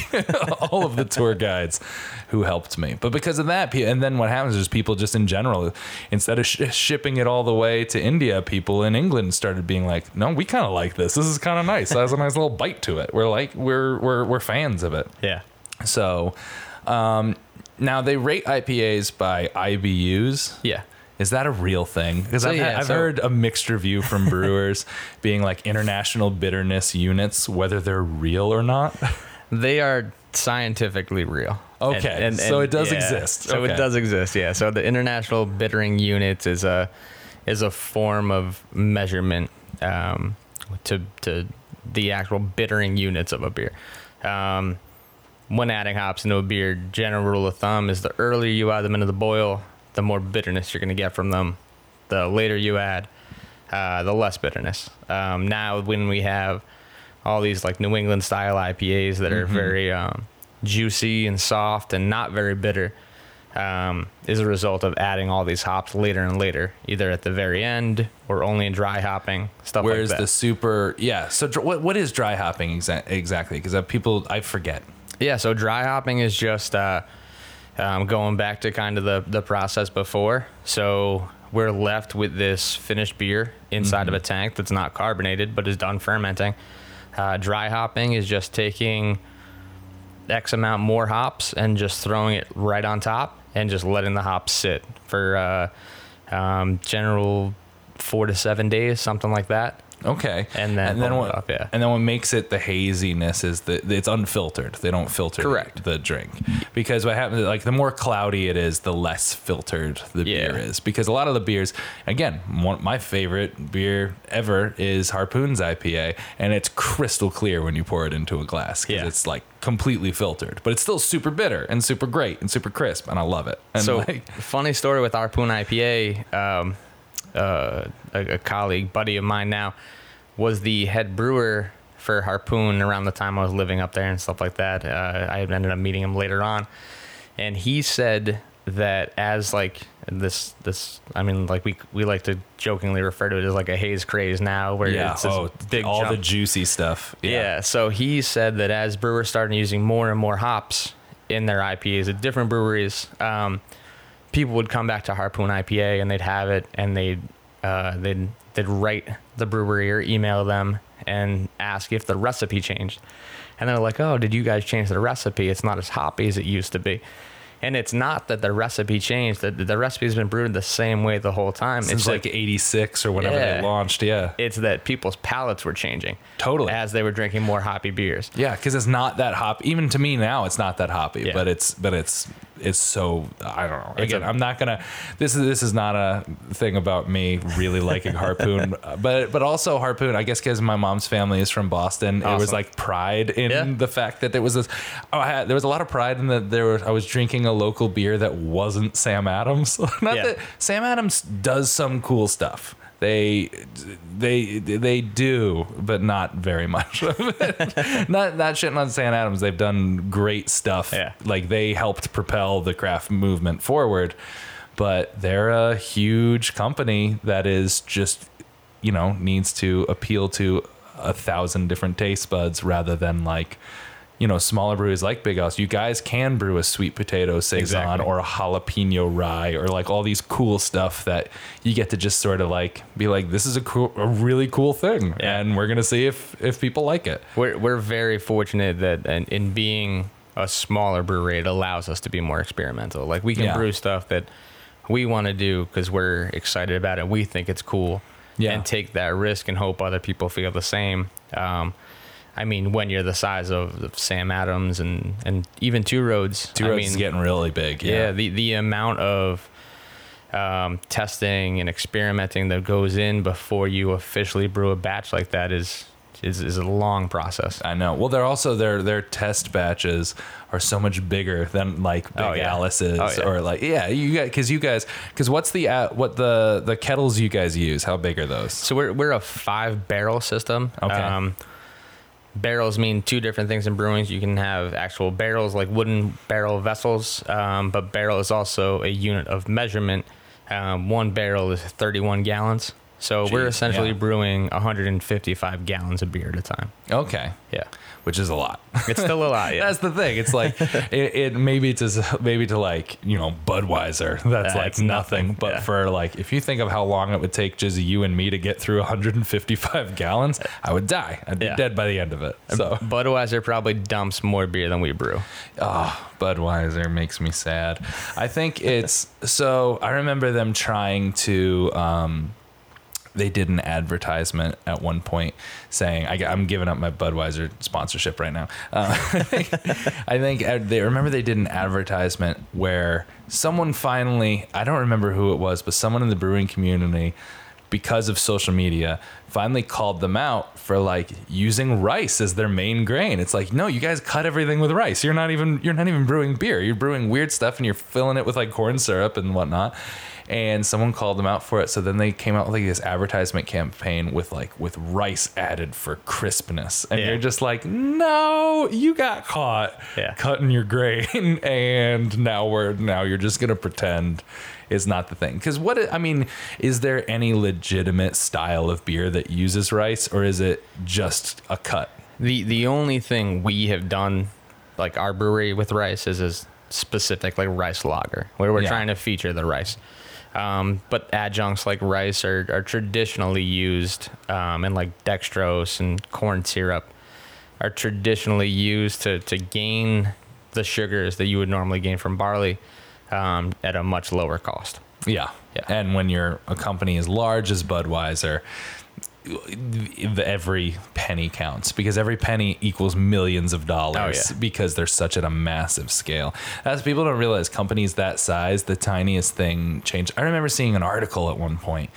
all of the tour guides who helped me. But because of that, and then what happens is people just in general, instead of sh- shipping it all the way to India, people in England started being like, "No, we kind of like this. This is kind of nice. That has a nice little bite to it. We're like, we're we're we're fans of it." Yeah. So, um, now they rate IPAs by IBUs. Yeah. Is that a real thing? Because So, I've, yeah, I've so- heard a mixed review from brewers being like international bitterness units, whether they're real or not. They are scientifically real. Okay, so it does exist. So Okay. it does exist, yeah. So the international bittering units is a is a form of measurement um, to to the actual bittering units of a beer. Um, when adding hops into a beer, general rule of thumb is the earlier you add them into the boil, the more bitterness you're going to get from them. The later you add, uh, the less bitterness. Um, now, when we have all these like New England style IPAs that are very um, juicy and soft and not very bitter, um, is a result of adding all these hops later and later, either at the very end or only in dry hopping stuff Whereas like that. Where is the super, yeah. So dr- what what is dry hopping exa- exactly? Because people, I forget. Yeah, so dry hopping is just uh, um, going back to kind of the, the process before. So we're left with this finished beer inside of a tank that's not carbonated but is done fermenting. Uh, dry hopping is just taking X amount more hops and just throwing it right on top and just letting the hops sit for uh, um, general four to seven days, something like that. Okay, And then and then what? up, yeah. And then what makes it the haziness is that it's unfiltered. They don't filter Correct. the drink because what happens like the more cloudy it is, the less filtered the Yeah. beer is. Because a lot of the beers, again, one my favorite beer ever is Harpoon's IPA, and it's crystal clear when you pour it into a glass because Yeah. it's like completely filtered, but it's still super bitter and super great and super crisp, and I love it. And so like, funny story with Harpoon IPA. Um, uh, a, a colleague, buddy of mine now, was the head brewer for Harpoon around the time I was living up there and stuff like that. Uh, I ended up meeting him later on, and he said that as like this this I mean like we we like to jokingly refer to it as like a haze craze now where yeah, it's oh, big all jump. the juicy stuff. Yeah. So he said that as brewers started using more and more hops in their IPAs at different breweries, um, people would come back to Harpoon IPA and they'd have it and they'd uh, they'd they'd write the brewery or email them and ask if the recipe changed. And they're like, "Oh, did you guys change the recipe? It's not as hoppy as it used to be." And it's not that the recipe changed. The, the recipe's been brewed the same way the whole time. Since it's like that- '86 or whenever Yeah. they launched. Yeah, it's that people's palates were changing Totally. as they were drinking more hoppy beers. Yeah, because it's not that hop. Even to me now, it's not that hoppy. Yeah. But it's but it's it's so I don't know. Again, I'm not gonna. This is this is not a thing about me really liking harpoon. But but also harpoon. I guess because my mom's family is from Boston, it was like pride in Yeah. the fact that there was this. Oh, I had, there was a lot of pride in that. There was I was drinking a local beer that wasn't Sam Adams. not Yeah. that Sam Adams does some cool stuff. They they they do, but not very much. of it. not not shitting on Sam Adams. They've done great stuff. Yeah. Like they helped propel the craft movement forward, but they're a huge company that is just you know needs to appeal to a thousand different taste buds rather than like you know smaller breweries like Big Alice. You guys can brew a sweet potato saison Exactly. or a jalapeno rye or like all these cool stuff that you get to just sort of like be like this is a cool a really cool thing Yeah. and we're gonna see if if people like it. We're we're very fortunate that in, in being a smaller brewery, it allows us to be more experimental. Like we can Yeah. brew stuff that we want to do because we're excited about it. We think it's cool, Yeah. and take that risk and hope other people feel the same. Um, I mean, when you're the size of, Sam Adams and and even Two Roads, Two I Roads mean, is getting really big. yeah, Yeah. the the amount of um, testing and experimenting that goes in before you officially brew a batch like that is is, is a long process. I know. Well, they're also their their test batches are so much bigger than like Big Oh, yeah. Alice's Oh, yeah. or like yeah, you got because you guys because what's the uh, what the the kettles you guys use? How big are those? So we're we're a five barrel system. Okay. Um, barrels mean two different things in brewings. You can have actual barrels like wooden barrel vessels, um, but barrel is also a unit of measurement. Um, one barrel is 31 gallons. So we're essentially yeah. brewing 155 gallons of beer at a time. Okay, Yeah, which is a lot. it's still a lot. Yeah, That's the thing. It's like it, it maybe to maybe to like you know Budweiser. That's like nothing. nothing, But yeah. for like if you think of how long it would take just you and me to get through 155 gallons, I would die. I'd be Yeah. dead by the end of it. So Budweiser probably dumps more beer than we brew. Oh, Budweiser makes me sad. I think it's so. I remember them trying to. Um, they did an advertisement at one point saying, I, "I'm giving up my Budweiser sponsorship right now." Uh, I think uh, they remember they did an advertisement where someone finally, I don't remember who it was, but someone in the brewing community because of social media finally called them out for like using rice as their main grain. It's like, no, you guys cut everything with rice. You're not even you're not even brewing beer. You're brewing weird stuff and you're filling it with like corn syrup and whatnot. And someone called them out for it. So then they came out with like this advertisement campaign with like with rice added for crispness. And Yeah. you're just like, no, you got caught Yeah. cutting your grain and now we're now you're just gonna pretend is not the thing because what i mean is there any legitimate style of beer that uses rice or is it just a cut The the only thing we have done, like our brewery with rice, is a specific like rice lager, where we're Yeah. trying to feature the rice. Um, but adjuncts like rice are, are traditionally used, um, and like dextrose and corn syrup are traditionally used to to gain the sugars that you would normally gain from barley um, at a much lower cost. yeah Yeah. and when you're a company as large as budweiser every penny counts because every penny equals millions of dollars Oh, yeah. because they're such at a massive scale. As people don't realize, companies that size, the tiniest thing change. I remember seeing an article at one point,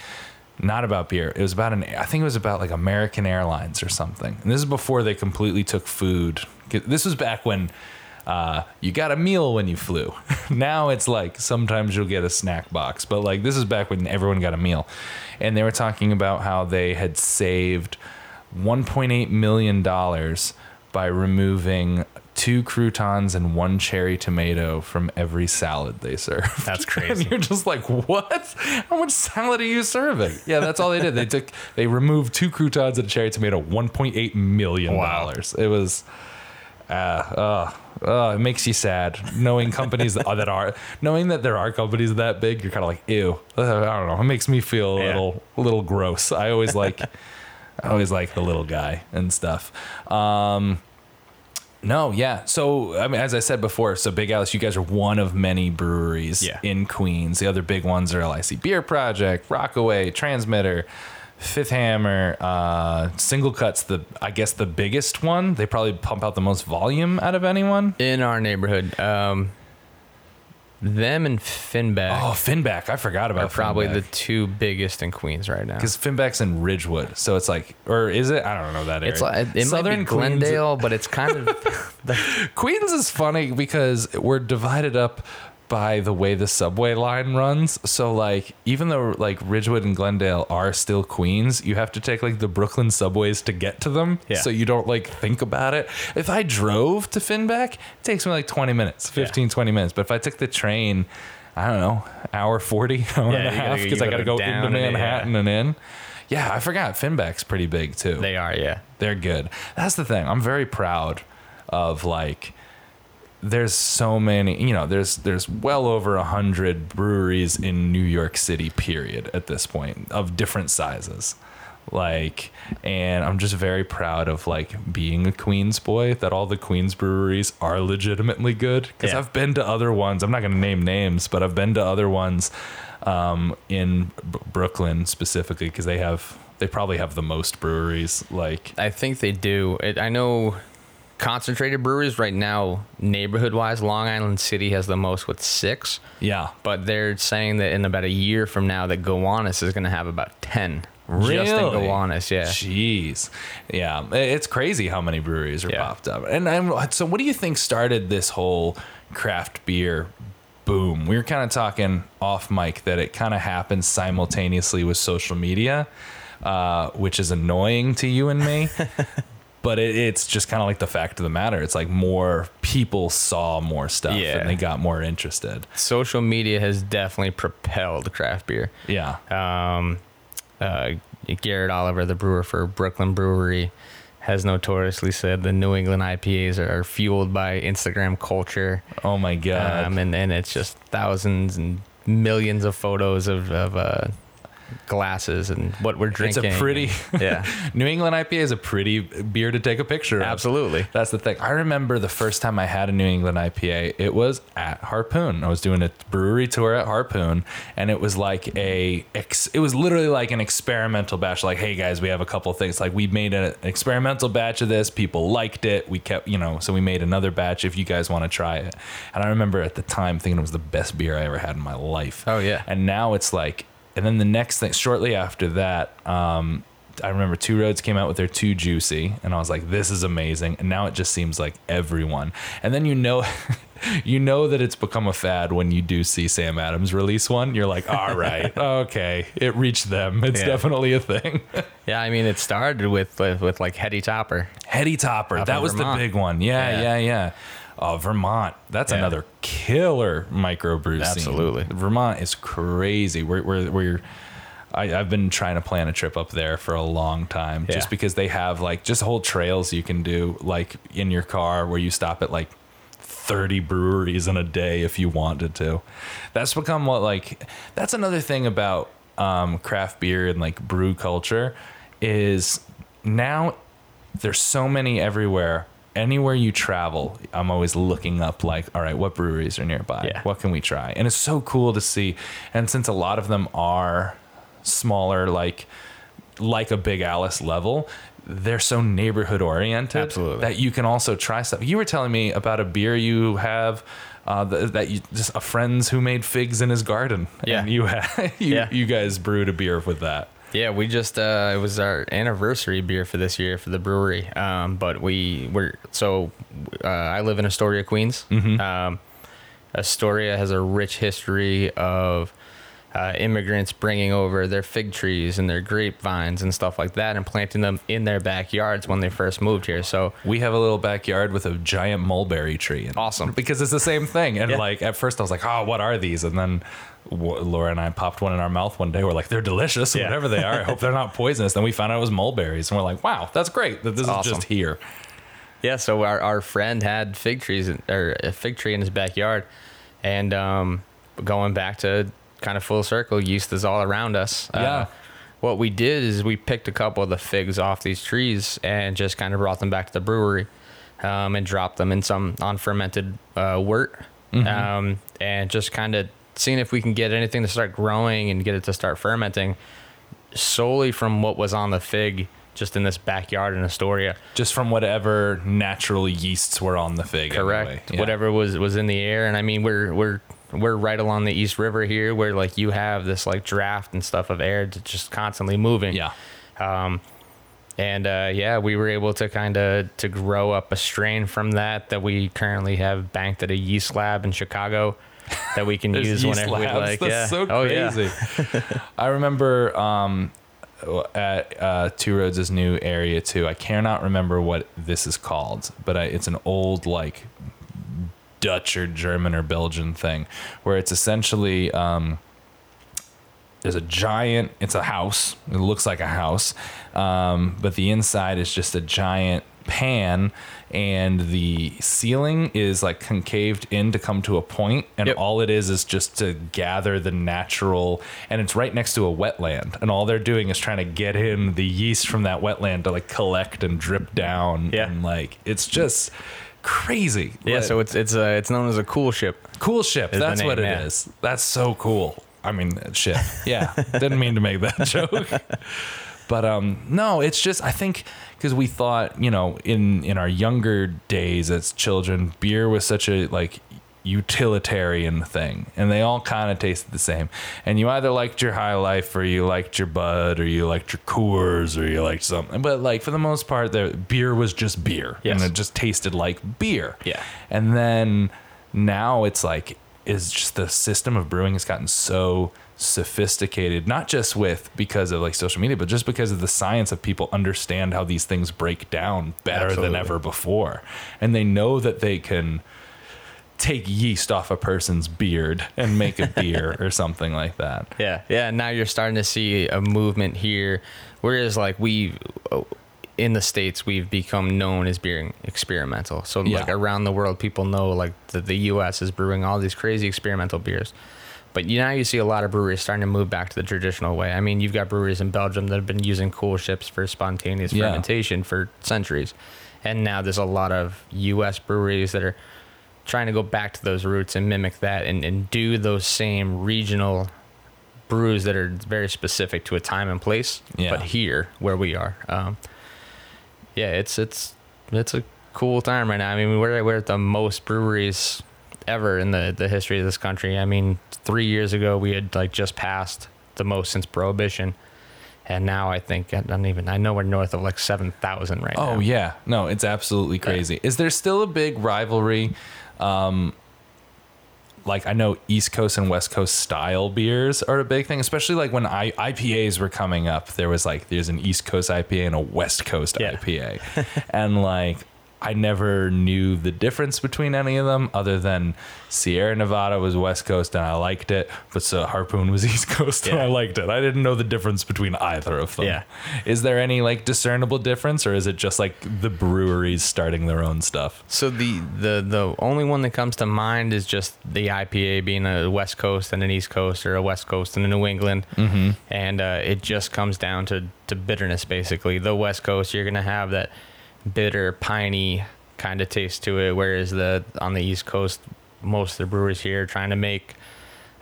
not about beer. It was about an. I think it was about like American Airlines or something. And this is before they completely took food. This was back when. Uh, you got a meal when you flew. now it's like sometimes you'll get a snack box, but like this is back when everyone got a meal. And they were talking about how they had saved 1.8 million dollars by removing two croutons and one cherry tomato from every salad they served. That's and crazy. you're just like, what? How much salad are you serving? Yeah, that's all they did. They took, they removed two croutons and a cherry tomato, 1.8 million dollars. It was, uh, uh, uh, it makes you sad knowing companies that, that are knowing that there are companies that big. You're kind of like, ew. I don't know. It makes me feel a Yeah. little, a little gross. I always like, I always like the little guy and stuff. Um, no, yeah. So I mean, as I said before, so Big Alice, you guys are one of many breweries Yeah. in Queens. The other big ones are LIC Beer Project, Rockaway, Transmitter, Fifth Hammer, uh, Single Cuts. The I guess the biggest one. They probably pump out the most volume out of anyone. In our neighborhood, um, them and Finback Oh, Finback. I forgot are about probably the two biggest in Queens right now. because Finback's in Ridgewood, so it's like, or is it? I don't know that area. It's like it might be Glendale, but it's kind of the, Queens is funny because we're divided up by the way the subway line runs. So like even though like Ridgewood and Glendale are still Queens, you have to take like the Brooklyn subways to get to them. Yeah. So you don't like think about it. If I drove to Finback, it takes me like 20 minutes, 15 20 minutes. But if I took the train, I don't know, hour 40, hour Yeah, and a half because I got to go into and yeah. Manhattan and in. Yeah, I forgot Finback's pretty big too. They are, yeah. They're good. That's the thing. I'm very proud of like there's so many, you know, there's there's well over a hundred breweries in New York City, period, at this point, of different sizes. Like, and I'm just very proud of like being a Queens boy, that all the Queens breweries are legitimately good. Because Yeah. I've been to other ones. I'm not gonna name names, but I've been to other ones um, in B- Brooklyn specifically because they have they probably have the most breweries. Like, I think they do. It, I know concentrated breweries right now, neighborhood wise, Long Island City has the most with six. yeah, But they're saying that in about a year from now, that Gowanus is going to have about 10. Just in Really? Gowanus, yeah. Jeez. Yeah. It's crazy how many breweries are Yeah. popped up. And I'm, so, what do you think started this whole craft beer boom? We were kind of talking off mic that it kind of happens simultaneously with social media, uh, which is annoying to you and me. but it, it's just kind of like the fact of the matter. It's like more people saw more stuff Yeah. and they got more interested. Social media has definitely propelled craft beer. Yeah. Um, uh, Garrett Oliver, the brewer for Brooklyn Brewery, has notoriously said the New England IPAs are, are fueled by Instagram culture. Oh my God. Um, and, and it's just thousands and millions of photos of, of uh, glasses and what we're drinking. it's a pretty. yeah, New England IPA is a pretty beer to take a picture of. absolutely. That's the thing. I remember the first time I had a New England IPA, it was at Harpoon. I was doing a brewery tour at Harpoon, and it was like a, ex, it was literally like an experimental batch. Like, hey guys, we have a couple things. Like, we made an experimental batch of this. People liked it. We kept, you know, so we made another batch if you guys want to try it. And I remember at the time thinking it was the best beer I ever had in my life. Oh, yeah. And now it's like, and then the next thing, shortly after that, um, I remember Two Roads came out with their Two Juicy, and I was like, "This is amazing." And now it just seems like everyone. And then you know, you know that it's become a fad when you do see Sam Adams release one. You're like, "All right, okay, it reached them. It's Yeah. definitely a thing." Yeah, I mean, it started with with, with like Heady Topper. Heady Topper, Up that was Vermont. the big one. Yeah, yeah, Yeah. yeah. Oh, Vermont, that's Yeah. another killer microbrew scene. Absolutely. Vermont is crazy. We're we're, we're I, I've been trying to plan a trip up there for a long time, just because they have like just whole trails you can do, like in your car, where you stop at like thirty breweries in a day if you wanted to. That's become what like that's another thing about um, craft beer and like brew culture is now there's so many everywhere. Anywhere you travel, I'm always looking up like, all right, what breweries are nearby? Yeah. What can we try? And it's so cool to see. And since a lot of them are smaller, like like a Big Alice level, they're so neighborhood oriented Absolutely. that you can also try stuff. You were telling me about a beer you have uh, that you just a friend's who made figs in his garden. Yeah. and you had you, Yeah. you guys brewed a beer with that. Yeah, we just uh, it was our anniversary beer for this year for the brewery. Um, but we were so uh, I live in Astoria, Queens. Um, Astoria has a rich history of uh, immigrants bringing over their fig trees and their grapevines and stuff like that and planting them in their backyards when they first moved here. So We have a little backyard with a giant mulberry tree. Awesome. Because it's the same thing. And Yeah. like at first I was like, oh, what are these? And then Laura and I popped one in our mouth one day. We're like, they're delicious, Yeah. whatever they are. I hope they're not poisonous. Then we found out it was mulberries. And we're like, wow, that's great that this Awesome. is just here. Yeah, so our, our friend had fig trees in- or a fig tree in his backyard, and um, going back to kind of full circle, yeast is all around us. Uh, Yeah. what we did is we picked a couple of the figs off these trees and just kind of brought them back to the brewery, um, and dropped them in some unfermented uh, wort, um, and just kind of seeing if we can get anything to start growing and get it to start fermenting, solely from what was on the fig. Just in this backyard in Astoria, Just from whatever natural yeasts were on the fig. correct anyway. Yeah. whatever was was in the air and i mean we're we're we're right along the east river here where like you have this like draft and stuff of air that's just constantly moving Yeah. Um and uh, yeah we were able to kind of to grow up a strain from that that we currently have banked at a yeast lab in chicago that we can use whenever we like. That's yeah. so Oh, yeah. crazy. I remember um, at uh, Two Roads' new area too. I cannot remember what this is called, but I, it's an old like Dutch or German or Belgian thing, where it's essentially um, there's a giant. It's a house. It looks like a house, um, but the inside is just a giant pan, and the ceiling is like concaved in to come to a point, and Yep. all it is is just to gather the natural. And it's right next to a wetland, and all they're doing is trying to get in the yeast from that wetland to like collect and drip down. Yeah. and like it's just crazy. Yeah, But- so it's it's uh, it's known as a coolship. Cool ship. That's what it is. That's so cool. I mean, shit. Yeah. Didn't mean to make that joke. But um no, it's just I think because we thought, you know, in in our younger days as children, beer was such a like utilitarian thing and they all kind of tasted the same and you either liked your high life or you liked your bud or you liked your coors or you liked something but like for the most part the beer was just beer Yes. and it just tasted like beer Yeah. and then now it's like is just the system of brewing has gotten so sophisticated not just with because of like social media but just because of the science of people understand how these things break down better Absolutely. than ever before and they know that they can take yeast off a person's beard and make a beer or something like that Yeah, yeah. Now you're starting to see a movement here, whereas like we, uh, in the states, we've become known as being experimental. So like around the world, people know like that the U.S. is brewing all these crazy experimental beers. But you, now you see a lot of breweries starting to move back to the traditional way. I mean, you've got breweries in Belgium that have been using coolships for spontaneous Yeah. fermentation for centuries, and now there's a lot of U.S. breweries that are trying to go back to those roots and mimic that and, and do those same regional brews that are very specific to a time and place Yeah. but here where we are um, yeah it's it's it's a cool time right now i mean we're, we're at the most breweries ever in the, the history of this country i mean three years ago we had like just passed the most since prohibition and now i think i don't even i know we're north of like 7000 right now Oh yeah, no, it's absolutely crazy. Is there still a big rivalry? Um, like I know East Coast and West Coast style beers are a big thing, especially like when I, IPAs were coming up. There was like there's an East Coast IPA and a West Coast Yeah. IPA, and like I never knew the difference between any of them, other than Sierra Nevada was West Coast and I liked it, but so Harpoon was East Coast and I liked it. I didn't know the difference between either of them. Yeah. Is there any like discernible difference, or is it just like the breweries starting their own stuff? So the, the the only one that comes to mind is just the IPA being a West Coast and an East Coast, or a West Coast and a New England, mm-hmm. and uh, it just comes down to to bitterness. Basically, the West Coast you're gonna have that bitter, piney kind of taste to it, whereas the on the East Coast, most of the brewers here are trying to make.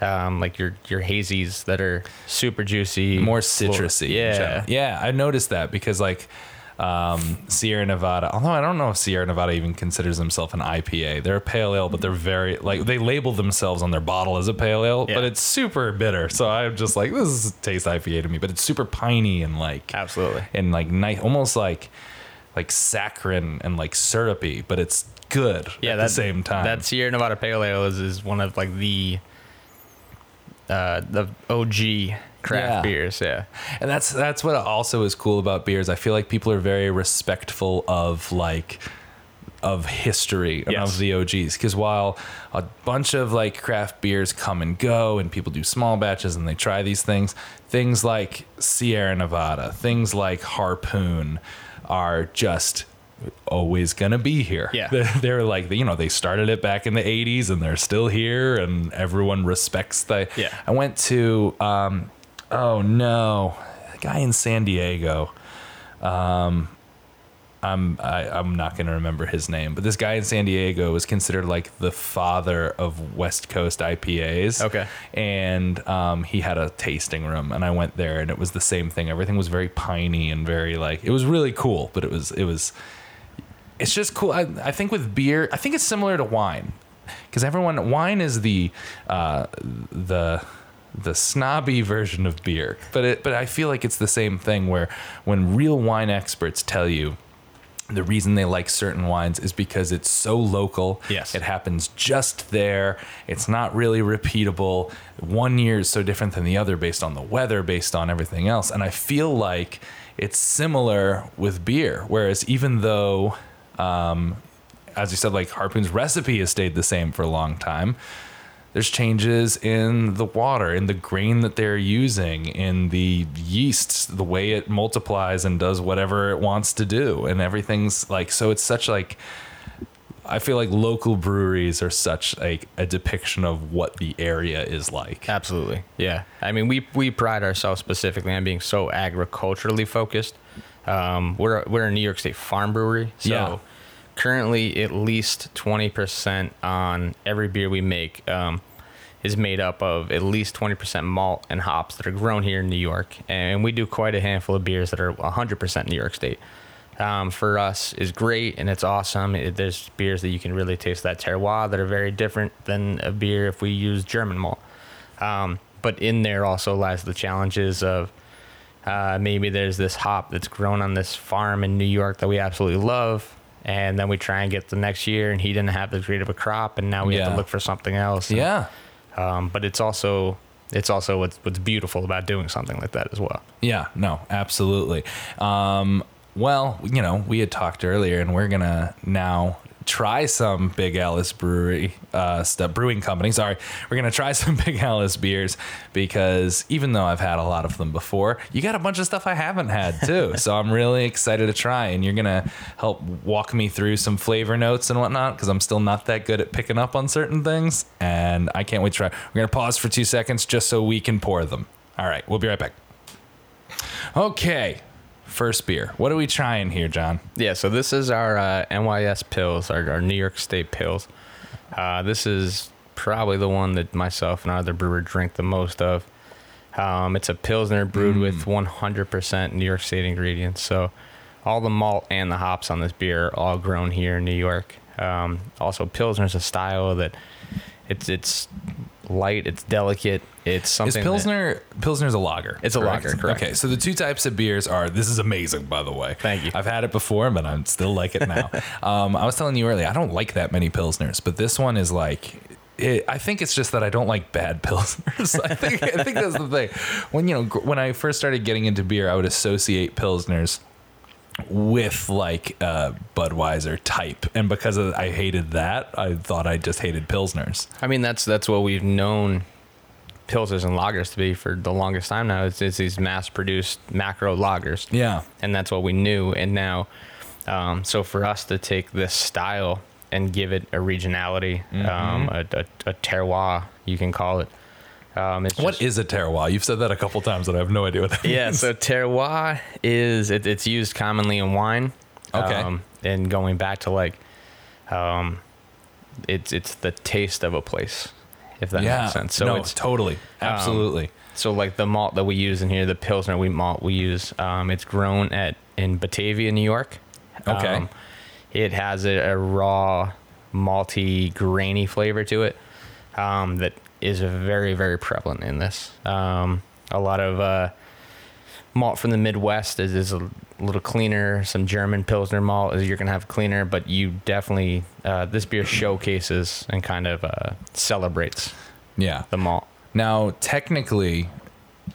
Um, like your your hazies that are super juicy, More citrusy. Yeah, yeah. I noticed that because like um, Sierra Nevada, although I don't know if Sierra Nevada even considers themselves an IPA. They're a pale ale, but they're very like they label themselves on their bottle as a pale ale, but it's super bitter. So I'm just like this is, tastes IPA to me, but it's super piney and like absolutely. and like nice, almost like like saccharine and like syrupy, but it's good yeah, at that, the same time. That Sierra Nevada Pale Ale is, is one of like the uh, the OG craft Yeah. beers. Yeah, And that's that's what also is cool about beers. I feel like people are very respectful of like of history and Yes. of the OGs because while a bunch of like craft beers come and go and people do small batches and they try these things, things like Sierra Nevada, things like Harpoon are just always gonna be here. Yeah. they're, they're like you know they started it back in the '80s and they're still here and everyone respects the. Yeah. I went to um, oh no, a guy in San Diego. Um, I'm I, I'm not gonna remember his name, but this guy in San Diego was considered like the father of West Coast IPAs. Okay. and um, he had a tasting room, and I went there, and it was the same thing. Everything was very piney and very like it was really cool, but it was it was it's just cool. I, I think with beer, I think it's similar to wine because everyone wine is the uh, the the snobby version of beer, but it but I feel like it's the same thing where when real wine experts tell you the reason they like certain wines is because it's so local. Yes. It happens just there. It's not really repeatable. One year is so different than the other based on the weather, based on everything else. And I feel like it's similar with beer. Whereas even though, um, as you said, like Harpoon's recipe has stayed the same for a long time, there's changes in the water, in the grain that they're using, in the yeast, the way it multiplies and does whatever it wants to do, and everything's like so. It's such like I feel like local breweries are such like a depiction of what the area is like. Absolutely. Yeah. I mean, we we pride ourselves specifically on being so agriculturally focused. Um, we're we're a New York State farm brewery, so Yeah. Currently at least twenty percent on every beer we make um, is made up of at least twenty percent malt and hops that are grown here in New York, and we do quite a handful of beers that are hundred percent New York State. Um, for us is great and it's awesome. It, there's beers that you can really taste that terroir that are very different than a beer if we use German malt. Um, but in there also lies the challenges of uh, maybe there's this hop that's grown on this farm in New York that we absolutely love, and then we try and get the next year, and he didn't have as great of a crop, and now we have to look for something else. And, Yeah. Um, but it's also it's also what's what's beautiful about doing something like that as well. Yeah, no, absolutely. Um, well, you know, we had talked earlier, and we're gonna now try some Big Alice Brewery uh, stuff, brewing company. Sorry, we're gonna try some Big Alice beers because even though I've had a lot of them before, you got a bunch of stuff I haven't had too. so I'm really excited to try, and you're gonna help walk me through some flavor notes and whatnot because I'm still not that good at picking up on certain things, and I can't wait to try. We're gonna pause for two seconds just so we can pour them. All right, we'll be right back. Okay, first beer. What are we trying here, John? Yeah, so this is our uh, NYS Pils, our, our New York State Pils. Uh, this is probably the one that myself and our other brewer drink the most of. Um, it's a pilsner brewed with 100% New York State ingredients. So all the malt and the hops on this beer are all grown here in New York. Um, also, pilsner is a style that it's it's light, it's delicate, it's Is something. that- Pilsner Pilsner's a lager? It's a lager, correct. Okay, so the two types of beers are. This is amazing, by the way. Thank you. I've had it before, but I'm still like it now. um, I was telling you earlier, I don't like that many Pilsners, but this one is like. It, I think it's just that I don't like bad pilsners. I think I think that's the thing. When you know, when I first started getting into beer, I would associate pilsners with like uh, Budweiser type, and because of, I hated that, I thought I just hated pilsners. I mean, that's that's what we've known pilsners and lagers to be for the longest time now. It's, it's these mass-produced macro lagers, Yeah, and that's what we knew. And now, um, so for us to take this style and give it a regionality, um, a, a, a terroir, you can call it. Um, it's What just- is a terroir? You've said that a couple times, and I have no idea what that yeah, means. so terroir is it, it's used commonly in wine. Okay. Um, and going back to like, um, it's it's the taste of a place, if that yeah, makes sense. So no, it's totally, absolutely. so like the malt that we use in here, the Pilsner wheat malt we use, um, it's grown at in Batavia, New York. Okay. Um, it has a, a raw, malty, grainy flavor to it um, that is very, very prevalent in this. Um, a lot of uh, malt from the Midwest is, is a little cleaner. Some German Pilsner malt is you're gonna have cleaner, but you definitely uh, this beer showcases and kind of uh, celebrates yeah. the malt. Now, technically,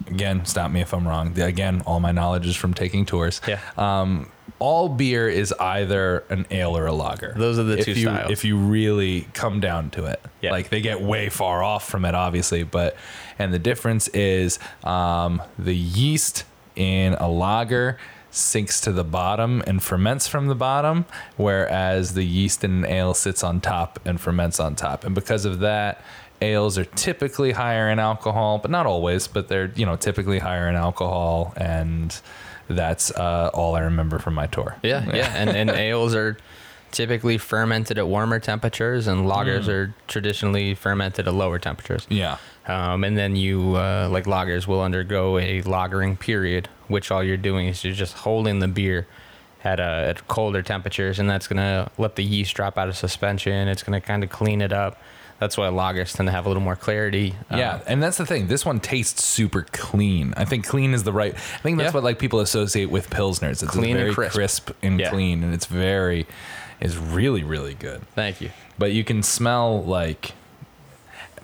again, stop me if I'm wrong. Again, all my knowledge is from taking tours. Yeah. Um, all beer is either an ale or a lager. Those are the if two you, styles. If you really come down to it, Yeah. like they get way far off from it, obviously. But and the difference is um, the yeast in a lager sinks to the bottom and ferments from the bottom, whereas the yeast in an ale sits on top and ferments on top. And because of that, ales are typically higher in alcohol, but not always. But they're you know typically higher in alcohol, and that's uh, all I remember from my tour. Yeah, yeah, and and ales are typically fermented at warmer temperatures, and lagers are traditionally fermented at lower temperatures. Yeah. Um, and then you, uh, like lagers, will undergo a lagering period, which all you're doing is you're just holding the beer at, uh, at colder temperatures, and that's gonna let the yeast drop out of suspension. It's gonna kind of clean it up. That's why lagers tend to have a little more clarity. Uh, Yeah, and that's the thing. This one tastes super clean. I think clean is the right. I think that's Yeah. what like people associate with pilsners. It's Clean and very crisp. crisp and Yeah. clean, and it's very, is really really good. Thank you. But you can smell like.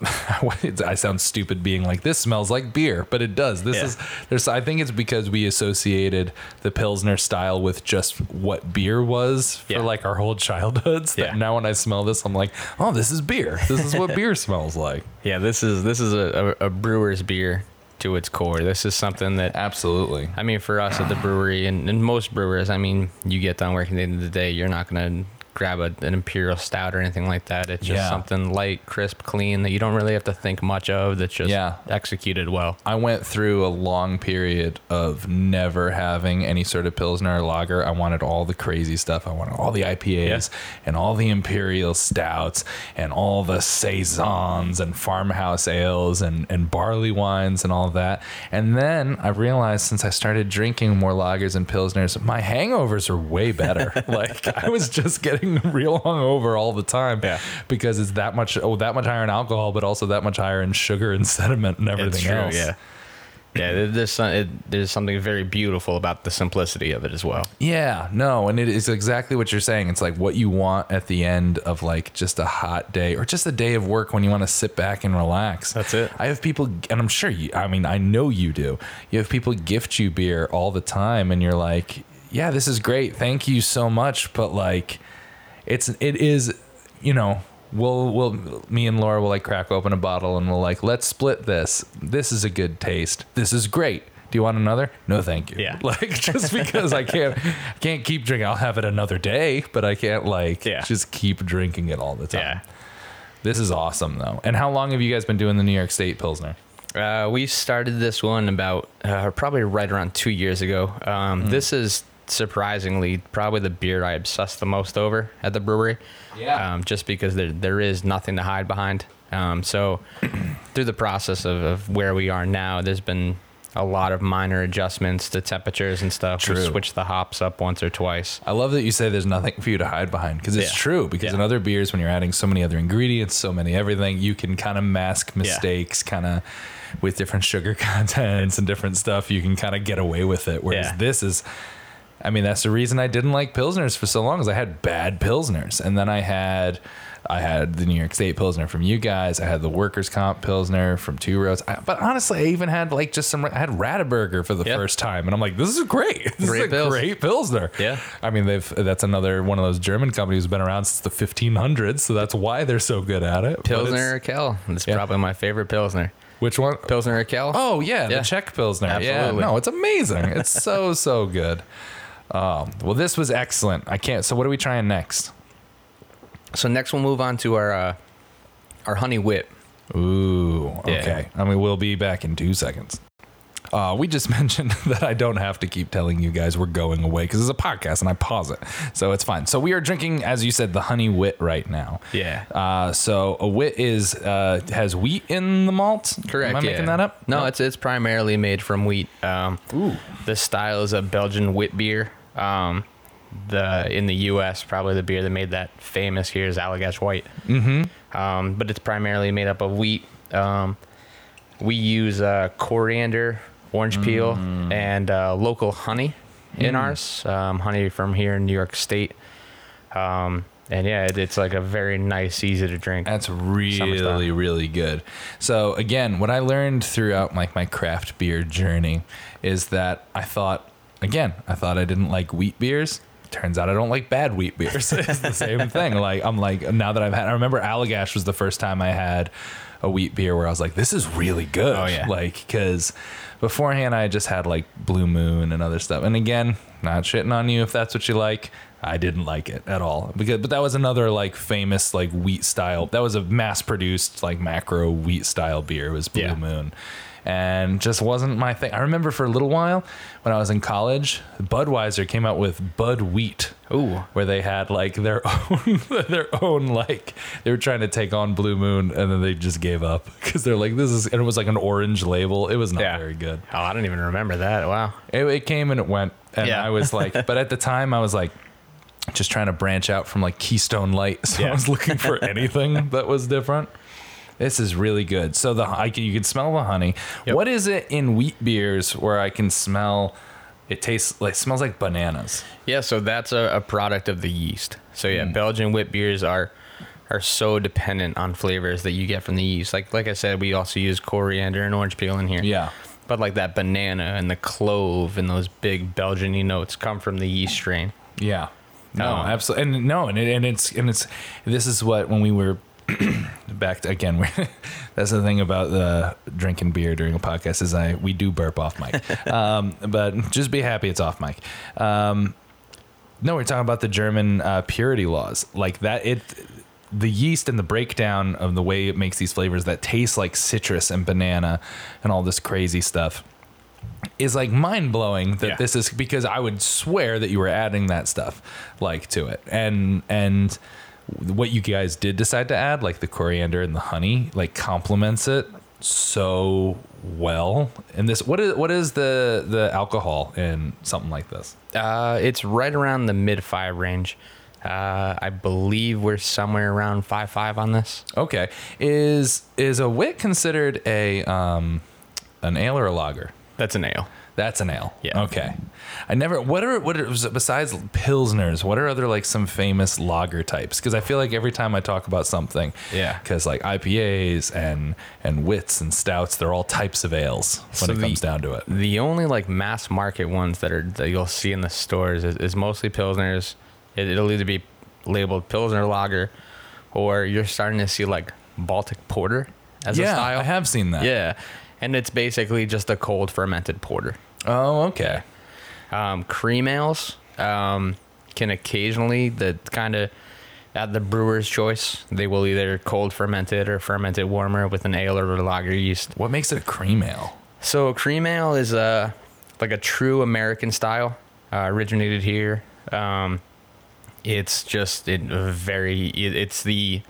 I sound stupid being like this smells like beer, but it does. This Yeah. is there's. I think it's because we associated the pilsner style with just what beer was for Yeah. like our whole childhoods. That Yeah. now when I smell this, I'm like, oh, this is beer. This is what beer smells like. Yeah, this is this is a, a, a brewer's beer to its core. This is something that Absolutely. I mean, for us at the brewery and, and most brewers, I mean, you get done working at the end of the day, you're not going to grab a, an imperial stout or anything like that. It's just Yeah. something light, crisp, clean that you don't really have to think much of. That's just Yeah. executed well. I went through a long period of never having any sort of pilsner or lager. I wanted all the crazy stuff. I wanted all the IPAs and all the imperial stouts and all the saisons and farmhouse ales and, and barley wines and all that. And then I realized since I started drinking more lagers and pilsners, my hangovers are way better. like I was just getting real hungover all the time Yeah. because it's that much oh that much higher in alcohol, but also that much higher in sugar and sediment and everything true, else. yeah. Yeah, there's some, it, there's something very beautiful about the simplicity of it as well. Yeah, no, and it is exactly what you're saying. It's like what you want at the end of like just a hot day or just a day of work when you want to sit back and relax. That's it. I have people, and I'm sure you, I mean, I know you do. You have people gift you beer all the time, and you're like, yeah, this is great. Thank you so much. But like, it's, it is, you know, we'll, we'll, me and Laura will like crack open a bottle and we'll like, let's split this. This is a good taste. This is great. Do you want another? No, thank you. Yeah. Like just because I can't, I can't keep drinking. I'll have it another day, but I can't like Yeah. just keep drinking it all the time. Yeah. This is awesome though. And how long have you guys been doing the New York State Pilsner? Uh, we started this one about uh, probably right around two years ago. Um, Mm-hmm. This is surprisingly probably the beer I obsess the most over at the brewery. Yeah. Um, just because there there is nothing to hide behind. Um, so through the process of, of where we are now, there's been a lot of minor adjustments to temperatures and stuff. True. We switched the hops up once or twice. I love that you say there's nothing for you to hide behind because it's Yeah. true. Because Yeah. in other beers, when you're adding so many other ingredients, so many everything, you can kind of mask mistakes, kind of with different sugar contents and different stuff. You can kind of get away with it. Whereas Yeah. this is, I mean, that's the reason I didn't like pilsners for so long. Is I had bad pilsners, and then I had. I had the New York State Pilsner from you guys. I had the Workers' Comp Pilsner from Two Roads. I, but honestly, I even had like just some. I had Radeberger for the Yeah. first time, and I'm like, this is great. This Great is a pils. great Pilsner. Yeah. I mean, they've that's another one of those German companies who's been around since the 1500s, so that's why they're so good at it. Pilsner Urquell. It's Yeah. probably my favorite Pilsner. Which one? Pilsner Urquell. Oh yeah, Yeah. the Czech Pilsner. Absolutely. Yeah, no, it's amazing. It's so so good. Um, well, this was excellent. I can't. So what are we trying next? So next we'll move on to our uh, our honey wit. Ooh, okay. I mean, we'll be back in two seconds. Uh, we just mentioned that I don't have to keep telling you guys we're going away because it's a podcast and I pause it, so it's fine. So we are drinking, as you said, the honey wit right now. Yeah. Uh, so a wit is uh, has wheat in the malt. Correct. Am I yeah. making that up? No, it's it's primarily made from wheat. Um, Ooh. This style is a Belgian wit beer. Um, the in the U.S. probably the beer that made that famous here is Allagash White. Mm-hmm. Um, but it's primarily made up of wheat. Um, we use uh, coriander, orange peel, Mm. and uh, local honey in ours. Um, honey from here in New York State. Um, and yeah, it, it's like a very nice, easy to drink. That's really, really good. So again, what I learned throughout like my craft beer journey is that I thought, again, I thought I didn't like wheat beers. Turns out I don't like bad wheat beers. it's the same thing. Like I'm like now that I've had, I remember Allagash was the first time I had a wheat beer where I was like, this is really good. Oh, yeah. Like because beforehand I just had like Blue Moon and other stuff. And again, not shitting on you if that's what you like. I didn't like it at all because, but that was another like famous like wheat style. That was a mass produced like macro wheat style beer. Was Blue Yeah. Moon, and just wasn't my thing. I remember for a little while when I was in college, Budweiser came out with Bud Wheat. Ooh. Where they had like their own, their own like they were trying to take on Blue Moon, and then they just gave up because they're like this is and it was like an orange label. It was not Yeah. very good. Oh, I don't even remember that. Wow. It, it came and it went. and Yeah. I was like, but at the time I was like. Just trying to branch out from like Keystone Light, so I was looking for anything that was different. This is really good. So the I can, you can smell the honey. Yep. What is it in wheat beers where I can smell? It tastes like smells like bananas. Yeah, so that's a, a product of the yeast. So yeah, Hmm. Belgian wheat beers are are so dependent on flavors that you get from the yeast. Like like I said, we also use coriander and orange peel in here. Yeah. But like that banana and the clove and those big Belgian notes come from the yeast strain. Yeah. No, Um, absolutely. And no, and, it, and it's and it's this is what when we were back to, again. That's the thing about the drinking beer during a podcast is I we do burp off mic, um, but just be happy it's off mic. Um, no, we're talking about the German uh, purity laws, like that. It the yeast and the breakdown of the way it makes these flavors that taste like citrus and banana and all this crazy stuff is like mind blowing that Yeah. this is because I would swear that you were adding that stuff like to it and and what you guys did decide to add like the coriander and the honey like complements it so well and this what is what is the the alcohol in something like this Uh, it's right around the mid five range. Uh, I believe we're somewhere around five five on this. okay is is a wit considered a um an ale or a lager That's an ale. That's an ale. Yeah. Okay. I never. What are what are besides pilsners? What are other like some famous lager types? Because I feel like every time I talk about something, Yeah. Because like IPAs and and wits and stouts, they're all types of ales when So it the- comes down to it. The only like mass market ones that are that you'll see in the stores is, is mostly pilsners. It, it'll either be labeled pilsner lager, or you're starting to see like Baltic porter as a yeah, style. I have seen that. Yeah, and it's basically just a cold fermented porter. Oh, okay. Um, cream ales um, can occasionally the kind of at the brewer's choice. They will either cold fermented or fermented warmer with an ale or a lager yeast. What makes it a cream ale? So a cream ale is a like a true American style, uh, originated here. Um, it's just it very it, it's the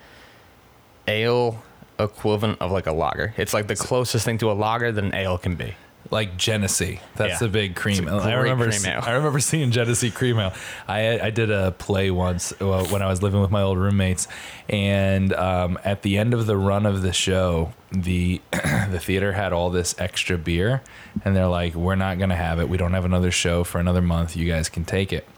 ale equivalent of like a lager. It's like the closest thing to a lager that an ale can be. Like Genesee, that's Yeah. the big cream. It's a I great remember. cream ale. I remember seeing Genesee cream ale. I I did a play once uh, when I was living with my old roommates, and um, at the end of the run of the show, the the theater had all this extra beer, and they're like, "We're not gonna have it. We don't have another show for another month. You guys can take it."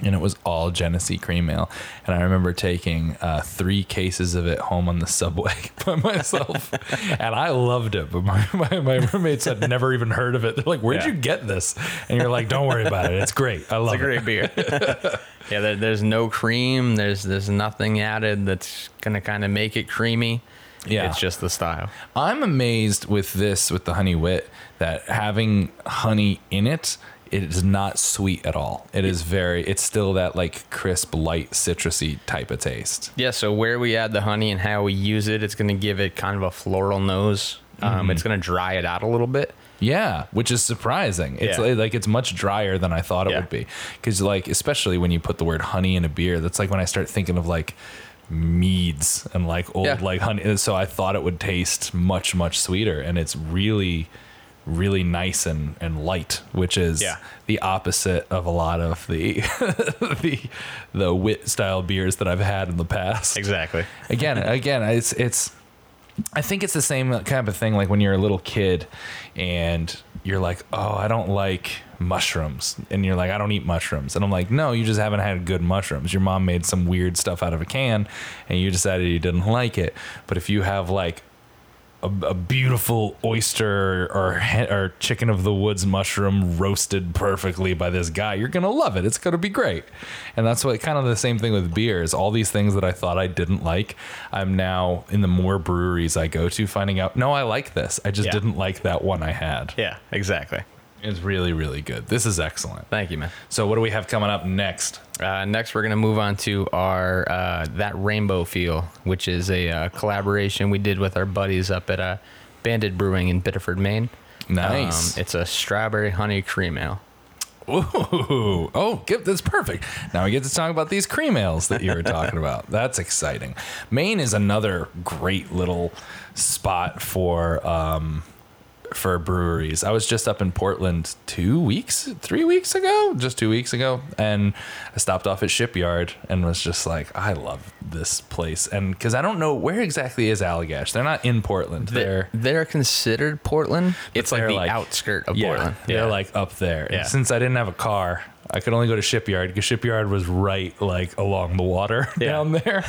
And it was all Genesee cream ale. And I remember taking uh, three cases of it home on the subway by myself, and I loved it. But my, my, my roommates had never even heard of it. They're like, "Where'd Yeah. you get this?" And you're like, "Don't worry about it. It's great. I love it. It's a great beer. yeah, there, there's no cream. There's there's nothing added that's gonna kind of make it creamy. Yeah. it's just the style. I'm amazed with this with the honey wit that having honey in it. It is not sweet at all. It is very. It's still that like crisp, light, citrusy type of taste. Yeah, so where we add the honey and how we use it, it's gonna give it kind of a floral nose. Um, It's gonna dry it out a little bit. Yeah, which is surprising. It's Yeah. like, like it's much drier than I thought it Yeah. would be. Because like especially when you put the word honey in a beer, that's like when I start thinking of like meads and like old Yeah. like honey. So I thought it would taste much much sweeter, and it's really really nice and, and light, which is Yeah. the opposite of a lot of the the the wit style beers that I've had in the past. Exactly. again again it's it's i think it's the same kind of thing like when you're a little kid and you're like oh i don't like mushrooms. And you're like i don't eat mushrooms. And i'm like no you just haven't had good mushrooms. Your mom made some weird stuff out of a can and you decided you didn't like it. But if you have like a, a beautiful oyster or or chicken of the woods mushroom roasted perfectly by this guy, you're gonna love it. It's gonna be great. And that's what kind of the same thing with beers. All these things that I thought I didn't like, I'm now in the more breweries I go to finding out. No, I like this. I just Yeah. didn't like that one I had. Yeah, exactly. It's really really good. This is excellent. Thank you, man. So what do we have coming up next? Uh, next, we're gonna move on to our uh, that rainbow feel, which is a uh, collaboration we did with our buddies up at uh, Bandit Brewing in Biddeford, Maine. Nice. Um, it's a strawberry honey cream ale. Ooh, oh, give, that's perfect. Now we get to talk about these cream ales that you were talking about. That's exciting. Maine is another great little spot for um, for breweries. I was just up in Portland two weeks, three weeks ago, just two weeks ago, and I stopped off at Shipyard and was just like, I love this place. And because I don't know where exactly is Allagash, they're not in Portland. They're They're considered Portland. It's like the like- outskirt of yeah, Portland. they're like up there. Yeah. since I didn't have a car, I could only go to Shipyard because Shipyard was right like along the water Yeah. down there.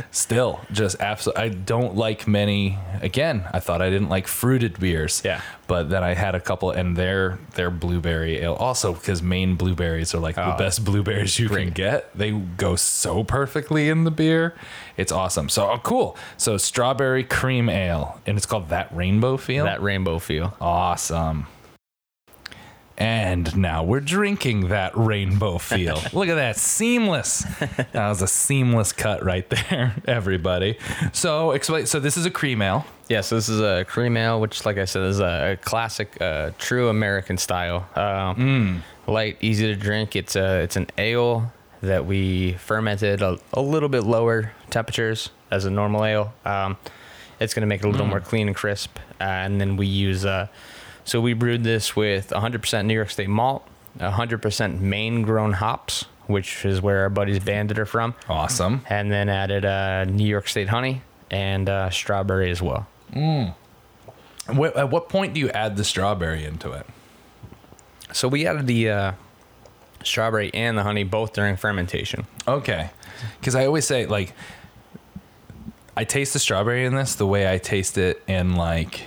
Still, just absolutely. I don't like many. Again, I thought I didn't like fruited beers. Yeah. But then I had a couple, and their their blueberry ale also because Maine blueberries are like the Oh, best blueberries you can get. They go so perfectly in the beer. It's awesome. So oh, cool. So strawberry cream ale, and it's called that rainbow feel. that rainbow feel. Awesome. And now we're drinking that rainbow feel. Look at that. Seamless. That was a seamless cut right there, everybody. So explain so this is a cream ale. Yeah, so this is a cream ale, which, like I said, is a, classic, uh, true American style. Uh, Light, easy to drink. It's a it's an ale that we fermented a, a little bit lower temperatures as a normal ale. Um, it's going to make it a little more clean and crisp. Uh, and then we use, uh, so we brewed this with 100% New York State malt, 100% Maine grown hops, which is where our buddies Bandit are from, Awesome. and then added uh, New York State honey and uh, strawberry as well. What, at what point do you add the strawberry into it? So we added the uh, strawberry and the honey both during fermentation. Okay. Because I always say, like, I taste the strawberry in this the way I taste it in, like,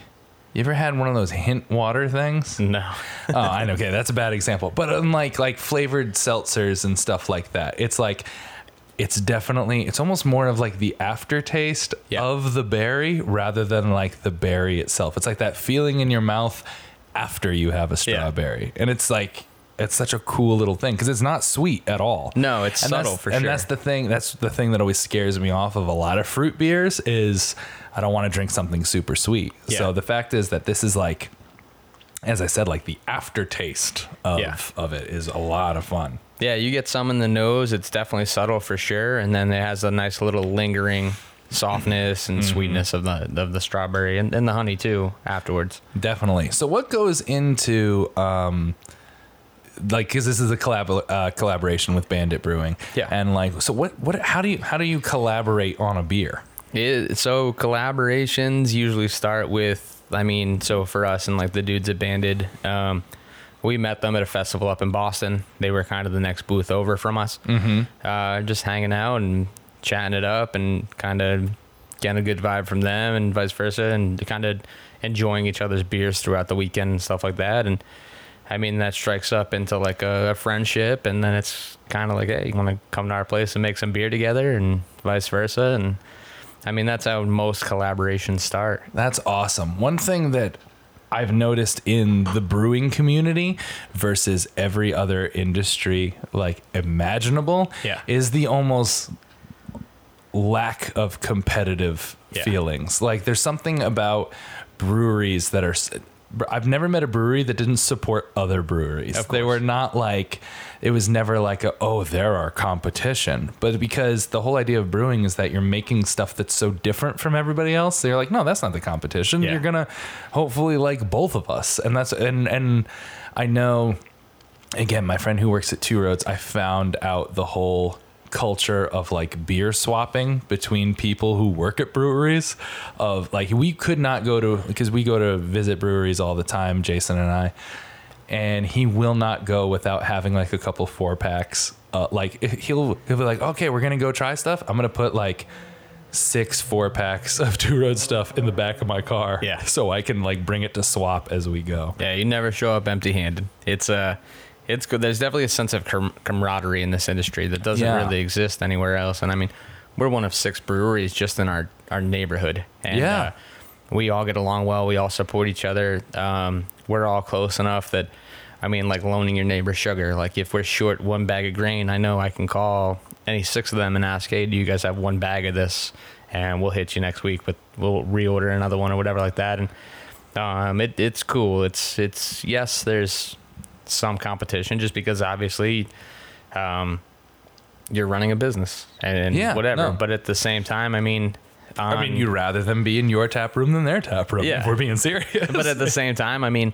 you ever had one of those hint water things? No. oh, I know. Okay, that's a bad example. But unlike like flavored seltzers and stuff like that, it's like it's definitely it's almost more of like the aftertaste Yeah. of the berry rather than like the berry itself. It's like that feeling in your mouth after you have a strawberry, and it's like. It's such a cool little thing because it's not sweet at all. No, it's and subtle for and sure. that's the thing. That's the thing that always scares me off of a lot of fruit beers is I don't want to drink something super sweet. Yeah. So the fact is that this is like as I said, like the aftertaste of Yeah. of it is a lot of fun. Yeah, you get some in the nose. It's definitely subtle for sure, and then it has a nice little lingering softness and sweetness of the of the strawberry and, and the honey too afterwards. Definitely. So what goes into um like because this is a collab uh, collaboration with Bandit Brewing. Yeah. And like so what what how do you how do you collaborate on a beer? It, so collaborations usually start with, I mean, so for us and like the dudes at Bandit, um, we met them at a festival up in Boston. They were kind of the next booth over from us, mm-hmm. uh, just hanging out and chatting it up and kind of getting a good vibe from them and vice versa, and kind of enjoying each other's beers throughout the weekend and stuff like that. And I mean, that strikes up into like a, a friendship, and then it's kind of like, hey, you want to come to our place and make some beer together, and vice versa, and I mean, that's how most collaborations start. That's awesome. One thing that I've noticed in the brewing community versus every other industry like imaginable Yeah. is the almost lack of competitive Yeah. feelings. Like there's something about breweries that are I've never met a brewery that didn't support other breweries. They were not like it was never like a oh there are competition, but because the whole idea of brewing is that you're making stuff that's so different from everybody else. They're like no, that's not the competition. Yeah. You're gonna hopefully like both of us, and that's and and I know again, my friend who works at Two Roads, I found out the whole culture of like beer swapping between people who work at breweries of like we could not go to because we go to visit breweries all the time Jason and I and he will not go without having like a couple four packs uh, like he'll he'll be like okay we're gonna go try stuff I'm gonna put like six four packs of two road stuff in the back of my car Yeah. so I can like bring it to swap as we go Yeah, you never show up empty-handed. It's uh, it's good. There's definitely a sense of com- camaraderie in this industry that doesn't Yeah. really exist anywhere else. And I mean, we're one of six breweries just in our our neighborhood. And, Yeah. uh, we all get along well. We all support each other. Um, we're all close enough that, I mean, like loaning your neighbor sugar. Like if we're short one bag of grain, I know I can call any six of them and ask, "Hey, do you guys have one bag of this?" And we'll hit you next week, but we'll reorder another one or whatever like that. And um, it, it's cool. It's it's yes, there's some competition just because obviously, um, you're running a business and Yeah, whatever. no. But at the same time, I mean, I mean, you'd rather them be in your tap room than their tap room. Yeah. If we're being serious. but at the same time, I mean,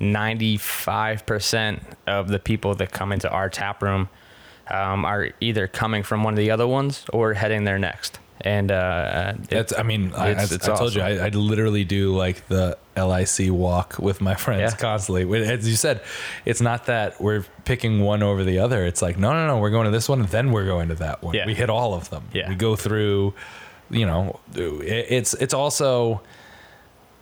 95% of the people that come into our tap room um, are either coming from one of the other ones or heading there next. And uh, it- That's, I mean, I, It's- I, it's I told you. I, I literally do like the LIC walk with my friends Yeah. constantly. As you said, it's not that we're picking one over the other. It's like, no, no, no, we're going to this one, and then we're going to that one. Yeah. We hit all of them. Yeah. We go through, you know, it, it's it's also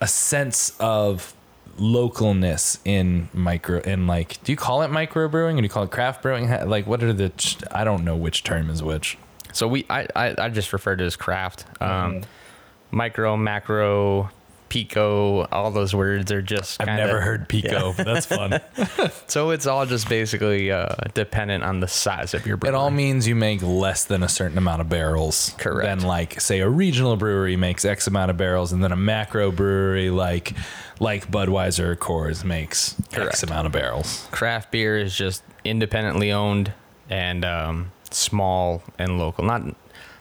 a sense of localness in micro in like do you call it micro brewing or do you call it craft brewing like what are the i don't know which term is which so we, I, I, I just refer to it as craft. Um, Mm-hmm. Micro, macro, pico, all those words are just i've never heard pico but that's fun So it's all just basically uh, dependent on the size of your brewery. It all means you make less than a certain amount of barrels. Correct. Than like say a regional brewery makes X amount of barrels, and then a macro brewery like like Budweiser or Coors makes X amount of barrels. craft beer is just independently owned and um, small and local. Not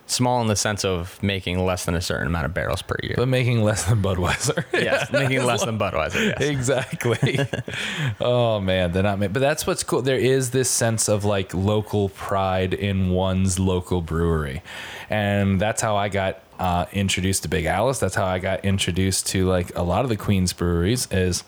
small in the sense of making less than a certain amount of barrels per year. But making less than Budweiser. yes, making less than Budweiser. Yes. exactly. oh man, they're not. ma- But that's what's cool. There is this sense of like local pride in one's local brewery, and that's how I got uh, introduced to Big Alice. That's how I got introduced to like a lot of the Queens breweries. Is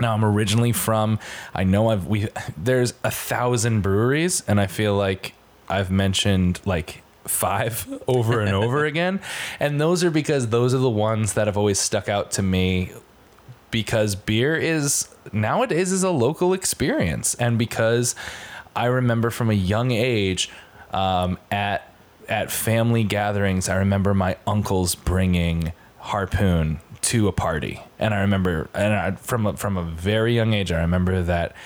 now I'm originally from. I know I've we there's a thousand breweries, and I feel like I've mentioned like five over and over again, and those are because those are the ones that have always stuck out to me because beer is nowadays is a local experience. And because i remember from a young age um, at at family gatherings i remember my uncles bringing harpoon to a party. And i remember and I, from a, from a very young age i remember that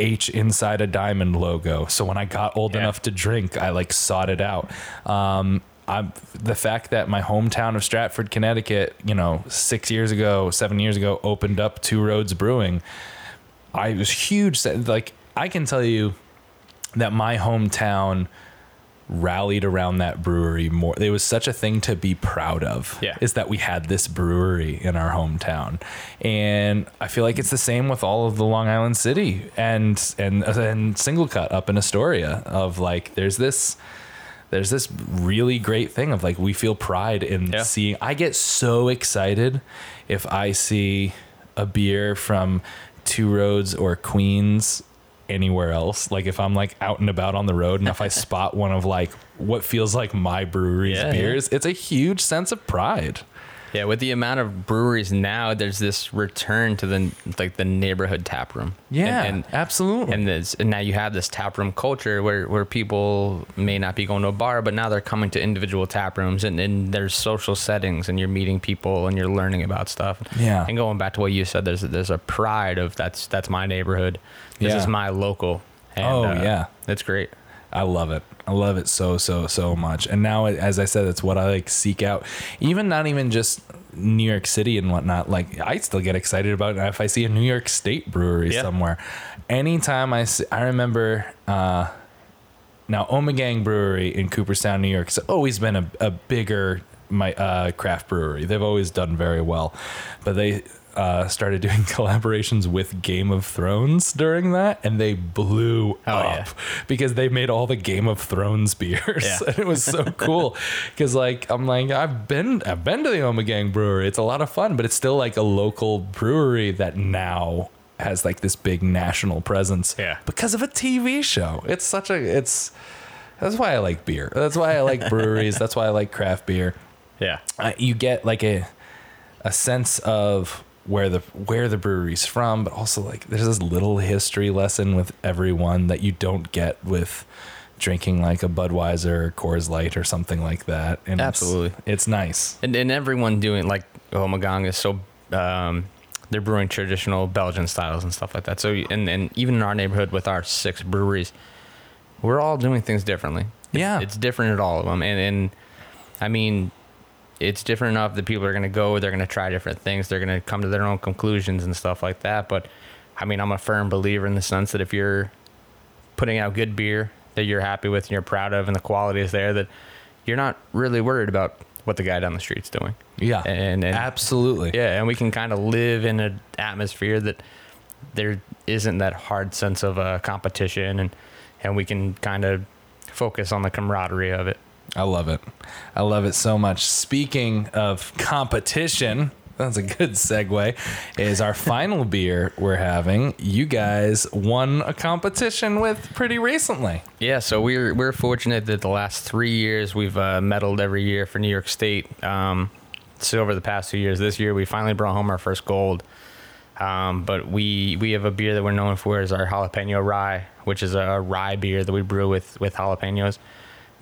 H inside a diamond logo. So when I got old Yeah. enough to drink, I like sought it out. Um, I'm the fact that my hometown of Stratford, Connecticut, you know, six years ago, seven years ago, opened up Two Roads Brewing. I was huge. Like I can tell you that my hometown rallied around that brewery more. It was such a thing to be proud of. Yeah. Is that we had this brewery in our hometown. And I feel like it's the same with all of the Long Island City and and and single cut up in Astoria of like there's this there's this really great thing of like we feel pride in Yeah. seeing I get so excited if I see a beer from Two Roads or Queens anywhere else. Like if I'm like out and about on the road and if I spot one of like what feels like my brewery's Yeah, yeah. beers, it's a huge sense of pride. Yeah, with the amount of breweries now, there's this return to the like the neighborhood tap room. Yeah, and, and absolutely. and, this, and now you have this tap room culture where, where people may not be going to a bar, but now they're coming to individual tap rooms and, and there's social settings and you're meeting people and you're learning about stuff. Yeah. And going back to what you said, there's there's a pride of that's that's my neighborhood. This Yeah. is my local. And, Oh, uh, yeah. It's great. I love it. I love it so so so much. And now, as I said, it's what I like seek out. Even not even just New York City and whatnot. Like I still get excited about it if I see a New York State brewery Yeah. somewhere. Anytime I see, I remember. uh now, Omegang Brewery in Cooperstown, New York, has always been a, a bigger my uh, craft brewery. They've always done very well, but they uh, started doing collaborations with Game of Thrones during that, and they blew Oh, up yeah. because they made all the Game of Thrones beers. Yeah. and it was so cool because like I'm like I've been I've been to the Omegang Brewery. It's a lot of fun, but it's still like a local brewery that now has like this big national presence Yeah. because of a TV show. It's such a it's that's why I like beer. That's why I like breweries. That's why I like craft beer. Yeah. Uh, you get like a a sense of where the where the brewery's from, but also like there's this little history lesson with everyone that you don't get with drinking like a Budweiser or Coors Light or something like that. And it's- Absolutely. it's, nice. And, and everyone doing like Omegang is so um, they're brewing traditional Belgian styles and stuff like that. So and and even in our neighborhood with our six breweries, we're all doing things differently. It's- Yeah. it's different at all of them. And and I mean, it's different enough that people are going to go. They're going to try different things. They're going to come to their own conclusions and stuff like that. But I mean, I'm a firm believer in the sense that if you're putting out good beer that you're happy with and you're proud of, and the quality is there, that you're not really worried about what the guy down the street's doing. Yeah. And, and Absolutely. yeah, and we can kind of live in an atmosphere that there isn't that hard sense of uh, competition, and and we can kind of focus on the camaraderie of it. I love it. I love it so much. Speaking of competition, that's a good segue. Is our final beer we're having? You guys won a competition with pretty recently. Yeah, so we're we're fortunate that the last three years we've uh, medaled every year for New York State. Um, so over the past two years, this year we finally brought home our first gold. Um, but we we have a beer that we're known for is our jalapeno rye, which is a rye beer that we brew with with jalapenos.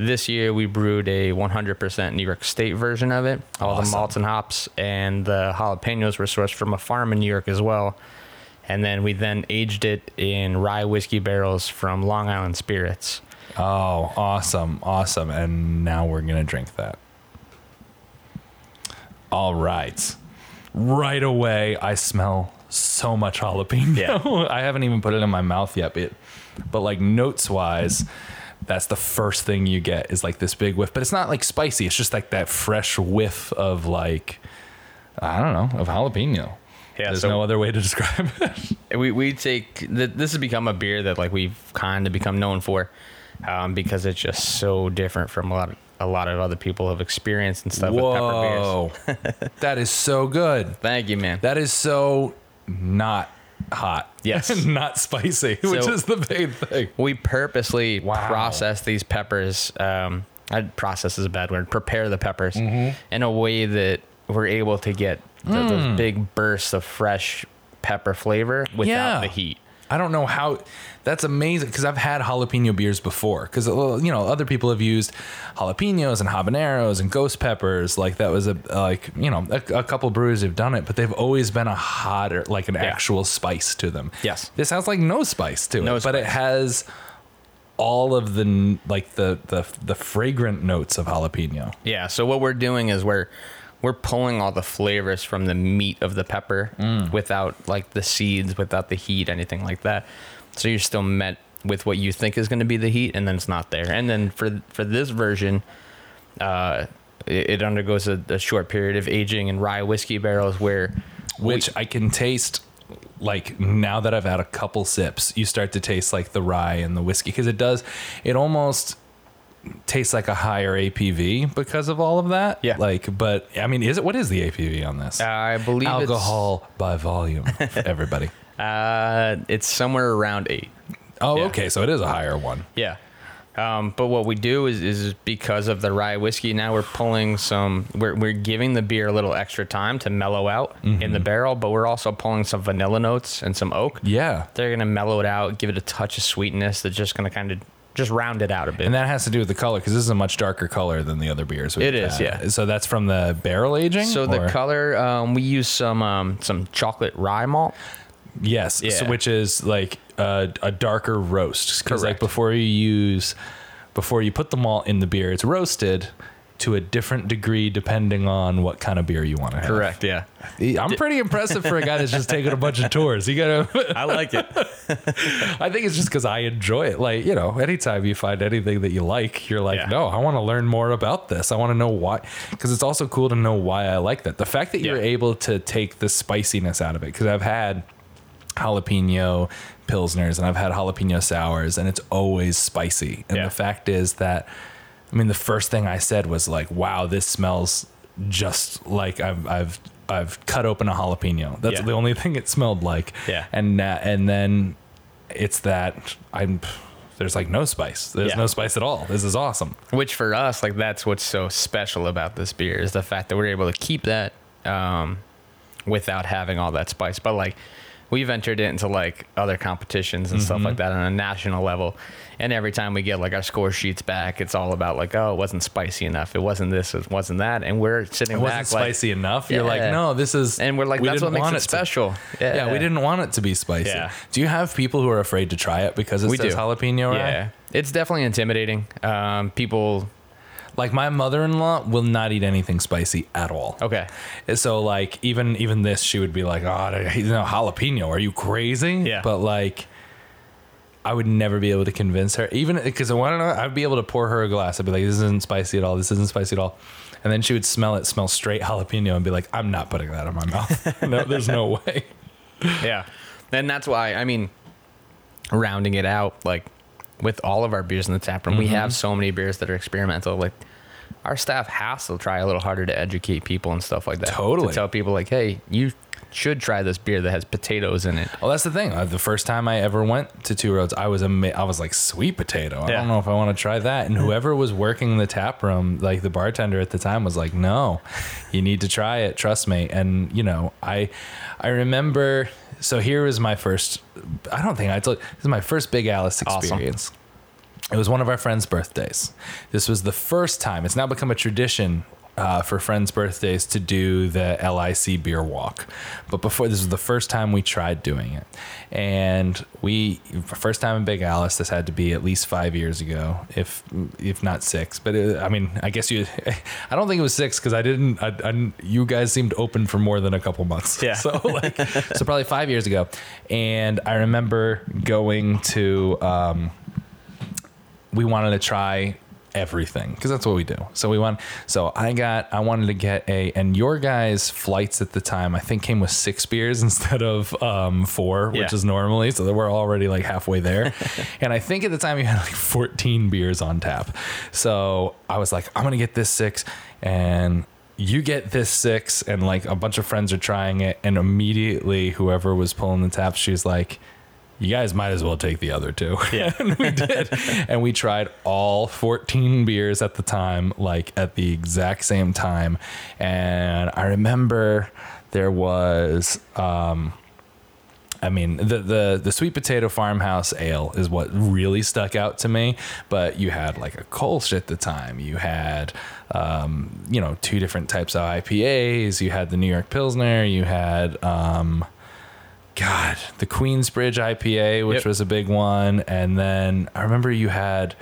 This year we brewed a 100% New York State version of it. All the malts and hops and the jalapenos were sourced from a farm in New York as well. And then we then aged it in rye whiskey barrels from Long Island Spirits. Oh, awesome. Awesome. And now we're going to drink that. All right. Right away, I smell so much jalapeno. Yeah. I haven't even put it in my mouth yet, but, but like notes wise, that's the first thing you get is like this big whiff. But it's not like spicy. It's just like that fresh whiff of like, I don't know, of jalapeno. Yeah, There's so- no other way to describe it. we we take this has become a beer that like we've kind of become known for um, because it's just so different from a lot of a lot of other people have experienced and stuff with pepper beers. Whoa. that is so good. Thank you, man. That is so not hot. Yes. not spicy, which is the big thing. we purposely Wow. process these peppers. Um, I process is a bad word. Prepare the peppers Mm-hmm. in a way that we're able to get the, Mm. those big bursts of fresh pepper flavor without Yeah. the heat. I don't know how. That's amazing because I've had jalapeno beers before. Because you know other people have used jalapenos and habaneros and ghost peppers. Like that was a like you know a, a couple brewers have done it, but they've always been a hotter like an actual spice to them. Yes. this has like no spice to No it, but it has all of the like the the the fragrant notes of jalapeno. Yeah. So what we're doing is we're we're pulling all the flavors from the meat of the pepper without like the seeds, without the heat, anything like that. So you're still met with what you think is going to be the heat, and then it's not there. And then for for this version, uh, it, it undergoes a, a short period of aging in rye whiskey barrels, where which I can taste like now that I've had a couple sips, you start to taste like the rye and the whiskey because it does it almost tastes like a higher ABV because of all of that. Yeah. Like, but I mean, is it what is the ABV on this? I believe Alcohol by volume, everybody. It's, uh, it's somewhere around eight. Oh, Yeah. okay, so it is a higher one. Yeah. Um, but what we do is, is because of the rye whiskey, now we're pulling some, we're, we're giving the beer a little extra time to mellow out in the barrel, but we're also pulling some vanilla notes and some oak. Yeah. They're going to mellow it out, give it a touch of sweetness that's just going to kind of just round it out a bit. And that has to do with the color because this is a much darker color than the other beers. It is, had. yeah. So that's from the barrel aging. so the or- color, um, we use some um, some chocolate rye malt. Yes, so which is like a, a darker roast because like Correct. before you use before you put the malt in the beer, it's roasted to a different degree depending on what kind of beer you want to have. Correct. Yeah. I'm pretty impressive for a guy that's just taking a bunch of tours. You gotta. I like it. I think it's just because I enjoy it. Like you know, anytime you find anything that you like, you're like, Yeah. no, I want to learn more about this. I want to know why. Because it's also cool to know why I like that. The fact that you're Yeah. able to take the spiciness out of it. Because I've had jalapeno pilsners and I've had jalapeno sours, and it's always spicy. And Yeah. the fact is that, I mean, the first thing I said was like, wow, this smells just like I've I've I've cut open a jalapeno. That's Yeah. the only thing it smelled like. Yeah. And uh, and then it's that I'm there's like no spice. There's Yeah. no spice at all. This is awesome. Which for us, like that's what's so special about this beer is the fact that we're able to keep that um, without having all that spice. But like we've entered it into like other competitions and stuff Mm-hmm. like that on a national level, and every time we get like our score sheets back, it's all about like oh it wasn't spicy enough, it wasn't this, it wasn't that, and we're sitting It back wasn't like, spicy enough. You're like, no, this is and we're like we that's what makes it to- special. Yeah. we didn't want it to be spicy. Yeah. Do you have people who are afraid to try it because it We says do. jalapeno? Yeah, it's definitely intimidating. Um, people, Like my mother-in-law will not eat anything spicy at all. okay, So like even even this, she would be like, "Oh, you know, jalapeno? Are you crazy?" Yeah. But like, I would never be able to convince her, even because I want to know. I'd be able to pour her a glass. I'd be like, "This isn't spicy at all. This isn't spicy at all," And then she would smell it, smell straight jalapeno, and be like, "I'm not putting that in my mouth. no, there's no way." yeah. And that's why, I mean, rounding it out, like with all of our beers in the tap room, we Mm-hmm. have so many beers that are experimental. Like our staff has to try a little harder to educate people and stuff like that. Totally. To tell people, like, hey, you should try this beer that has potatoes in it. Well, that's the thing. Uh, The first time I ever went to Two Roads, I was ama- I was like sweet potato. I Yeah. don't know if I want to try that. And whoever was working the tap room, like the bartender at the time, was like, "No, you need to try it. Trust me." And you know, I I remember. So here was my first. I don't think I told. This is my first Big Alice Awesome. experience. It was one of our friends' birthdays. This was the first time. It's now become a tradition uh, for friends' birthdays to do the LIC beer walk. But before, this was the first time we tried doing it. And we, first time in Big Alice, this had to be at least five years ago, if if not six. But it, I mean, I guess you, I don't think it was six because I didn't, I, I, you guys seemed open for more than a couple months. Yeah. So like, so probably five years ago. And I remember going to, um, we wanted to try everything because that's what we do. So we want. So I got. I wanted to get a. And your guys' flights at the time, I think, came with six beers instead of um, four, which is normally. So we're already like halfway there. and I think at the time you had like 14 beers on tap. So I was like, I'm gonna get this six, and you get this six, and like a bunch of friends are trying it, and immediately whoever was pulling the tap, she's like you guys might as well take the other two. Yeah. and we did. And we tried all 14 beers at the time, like at the exact same time. And I remember there was, um, I mean, the, the the sweet potato farmhouse ale is what really stuck out to me. But you had like a Kolsch at the time. You had, um, you know, two different types of IPAs. You had the New York Pilsner. You had, um, God, the Queensbridge IPA, which Yep. was a big one, and then I remember you had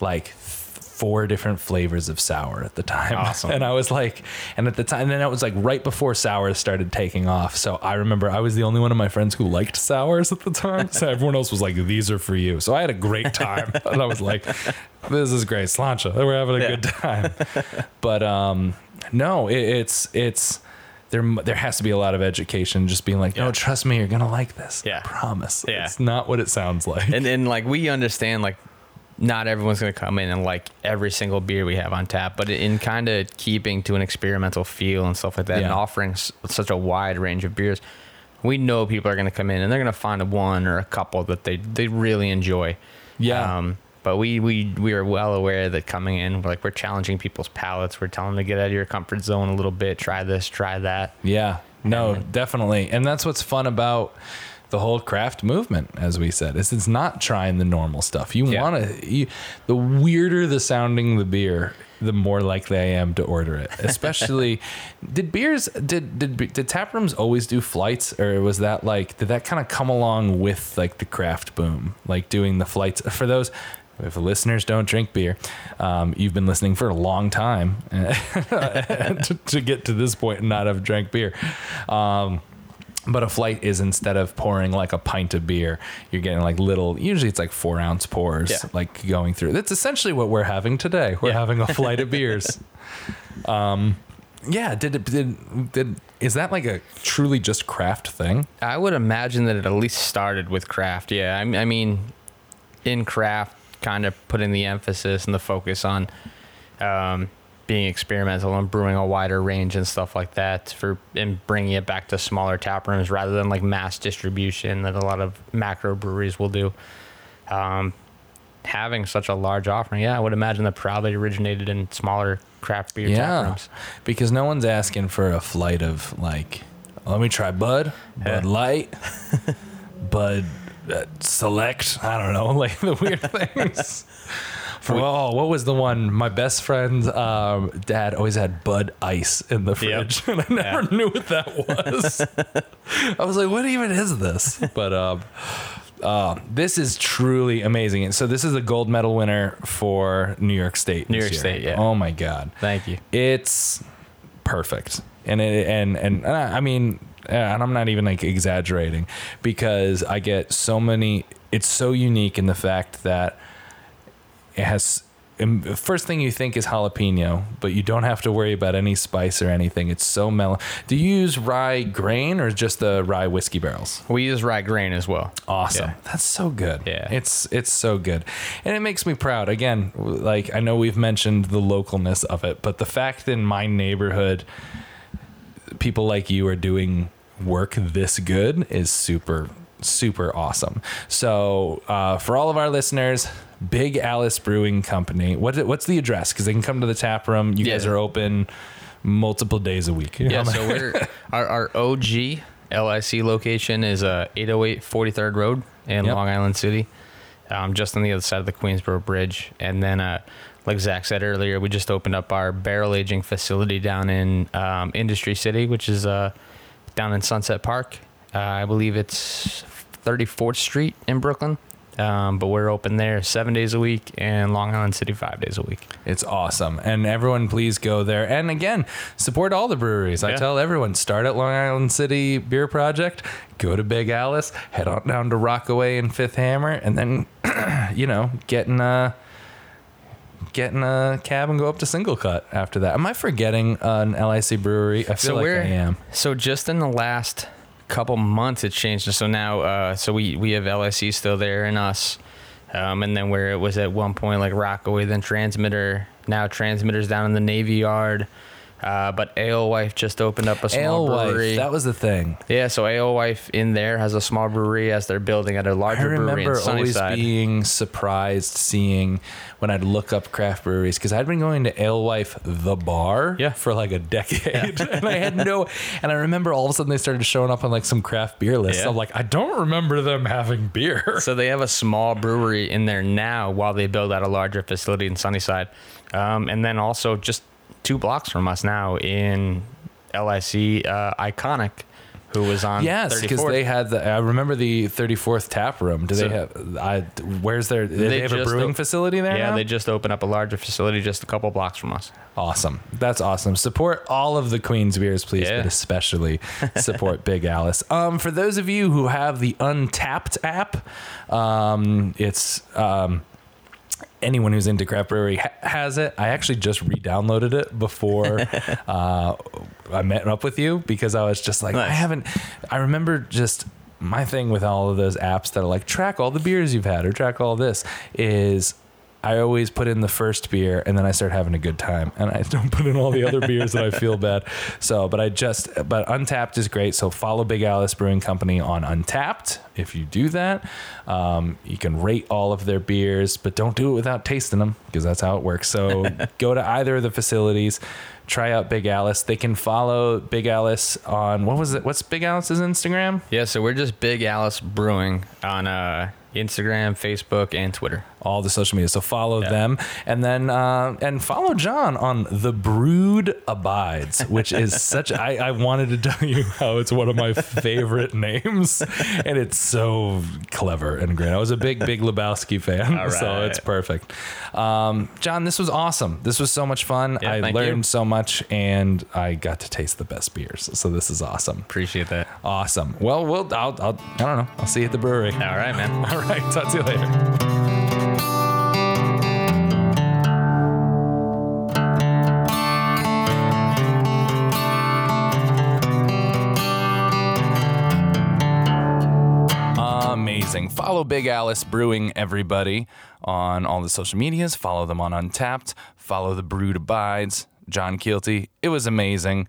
like four different flavors of sour at the time. Awesome. And I was like, and at the time, and then it was like right before sours started taking off. So I remember I was the only one of my friends who liked sours at the time. So everyone else was like, "These are for you." So I had a great time, and I was like, "This is great, sláinte. We're having a Yeah. good time." But um, no, it, it's it's there. There has to be a lot of education. Just being like, no, Yeah. trust me, you're gonna like this. Yeah. I promise. Yeah. It's not what it sounds like. And then like we understand like not everyone's going to come in and like every single beer we have on tap, but in kind of keeping to an experimental feel and stuff like that and offering s- such a wide range of beers, we know people are going to come in and they're going to find a one or a couple that they, they really enjoy. Yeah. Um, but we, we, we are well aware that coming in, like we're challenging people's palates. We're telling them to get out of your comfort zone a little bit, try this, try that. Yeah, no, definitely. And that's what's fun about the whole craft movement, as we said, is it's not trying the normal stuff. You Yeah. want to, the weirder the sounding the beer, the more likely I am to order it. Especially, did beers, did, did, did tap rooms always do flights or was that like, did that kind of come along with like the craft boom, like doing the flights for those? If the listeners don't drink beer, um, you've been listening for a long time to, to get to this point and not have drank beer. Um, but a flight is instead of pouring like a pint of beer, you're getting like little, usually it's like four ounce pours, Yeah. like going through. That's essentially what we're having today. We're Yeah. having a flight of beers. Um, yeah. Did it, did, did, is that like a truly just craft thing? I would imagine that it at least started with craft. Yeah, I mean, in craft, kind of putting the emphasis and the focus on um, being experimental and brewing a wider range and stuff like that for and bringing it back to smaller tap rooms rather than like mass distribution that a lot of macro breweries will do. Um, having such a large offering, yeah, I would imagine that probably originated in smaller craft beer tap Yeah. rooms. Because no one's asking for a flight of like, let me try Bud, Yeah. Bud Light, Bud uh, Select. I don't know, like the weird things. Oh, what was the one? My best friend's um, dad always had Bud Ice in the fridge, and I never Yeah. knew what that was. I was like, what even is this? But um, uh, this is truly amazing. And so this is a gold medal winner for New York State. New this York. State, yeah. Oh my God Thank you. it's perfect and it, and and i mean uh, and i'm not even like exaggerating because i get so many it's so unique in the fact that it has first thing you think is jalapeno, but you don't have to worry about any spice or anything. It's so mellow. Do you use rye grain or just the rye whiskey barrels? We use rye grain as well. Awesome. Yeah. That's so good. Yeah. It's it's so good. And it makes me proud. Again, like I know we've mentioned the localness of it, but the fact that in my neighborhood people like you are doing work this good is super super awesome. So, uh, for all of our listeners, Big Alice Brewing Company. What what's the address? Cuz they can come to the tap room. You guys are open multiple days a week. Yeah, so we're our, our OG LIC location is uh 808 43rd Road in Yep. Long Island City, um, just on the other side of the Queensboro Bridge. And then, uh, like Zach said earlier, we just opened up our barrel aging facility down in um, Industry City, which is uh, down in Sunset Park. Uh, I believe it's 34th Street in Brooklyn. Um, but we're open there seven days a week and Long Island City five days a week. It's awesome. And everyone, please go there. And again, support all the breweries. I tell everyone start at Long Island City Beer Project, go to Big Alice, head on down to Rockaway and Fifth Hammer, and then, you know, get in a. Get in a cab and go up to Single Cut after that. Am I forgetting an LIC brewery? I feel so like I am. so just in the last couple months it changed so now uh so we we have LIC still there and us um and then where it was at one point like Rockaway then Transmitter now Transmitters down in the Navy Yard uh but Alewife just opened up a small brewery that was the thing. yeah so Alewife in there has a small brewery as they're building at a larger brewery in remember always being surprised seeing when I'd look up craft breweries because I'd been going to Alewife the bar Yeah. for like a decade, and I had no. And I remember all of a sudden they started showing up on like some craft beer lists. Yeah. I'm like, I don't remember them having beer. So they have a small brewery in there now while they build out a larger facility in Sunnyside. Um, and then also just two blocks from us now in LIC, uh, Iconyc, who was on Yes, because they had the. I remember the 34th tap room. Do they have? I where's their? They, They have a brewing op- facility there yeah, now? they just opened up a larger facility just a couple blocks from us. Awesome. That's awesome. Support all of the Queen's beers, please, Yeah. but especially support Big Alice. Um, for those of you who have the Untappd app, um, it's um, anyone who's into craft brewery ha- has it. I actually just re-downloaded it before uh, I met up with you because I was just like, I haven't. I remember just my thing with all of those apps that are like track all the beers you've had or track all this is I always put in the first beer and then I start having a good time and I don't put in all the other beers that I feel bad. So, but I just, but Untappd is great. So follow Big Alice Brewing Company on Untappd. If you do that, um, you can rate all of their beers, but don't do it without tasting them because that's how it works. So go to either of the facilities, try out Big Alice. They can follow Big Alice on, what was it? What's Big Alice's Instagram? Yeah, so we're just Big Alice Brewing on uh, Instagram, Facebook, and Twitter. all the social media. So follow Yeah. them, and then uh, and follow John on the Brood Abides, which is such. I, I wanted to tell you how it's one of my favorite names, and it's so clever and great. I was a big big Lebowski fan, All so it's perfect. Um, John, this was awesome. This was so much fun. Yeah, I learned you. so much, and I got to taste the best beers. So this is awesome. Appreciate that. Awesome. Well, we'll. I'll. I'll I don't know. I'll see you at the brewery. All right, man. All right. Talk to you later. Amazing. Follow Big Alice Brewing, everybody, on all the social medias. Follow them on Untappd. Follow the Brood Abides. John Keelty. It was amazing.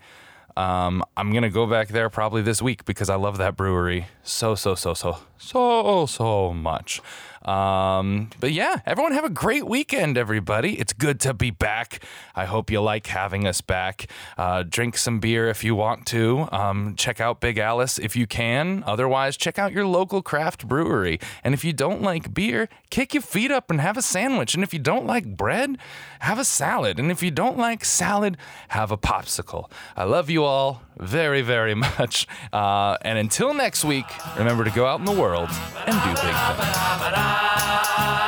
Um, I'm gonna go back there probably this week because I love that brewery so so so so so so much. Um, but yeah, everyone have a great weekend, everybody. It's good to be back. I hope you like having us back. Uh, drink some beer if you want to. Um, check out Big Alice if you can. Otherwise, check out your local craft brewery. And if you don't like beer, kick your feet up and have a sandwich. And if you don't like bread, have a salad. And if you don't like salad, have a popsicle. I love you all very, very much. Uh, and until next week, remember to go out in the world and do big things.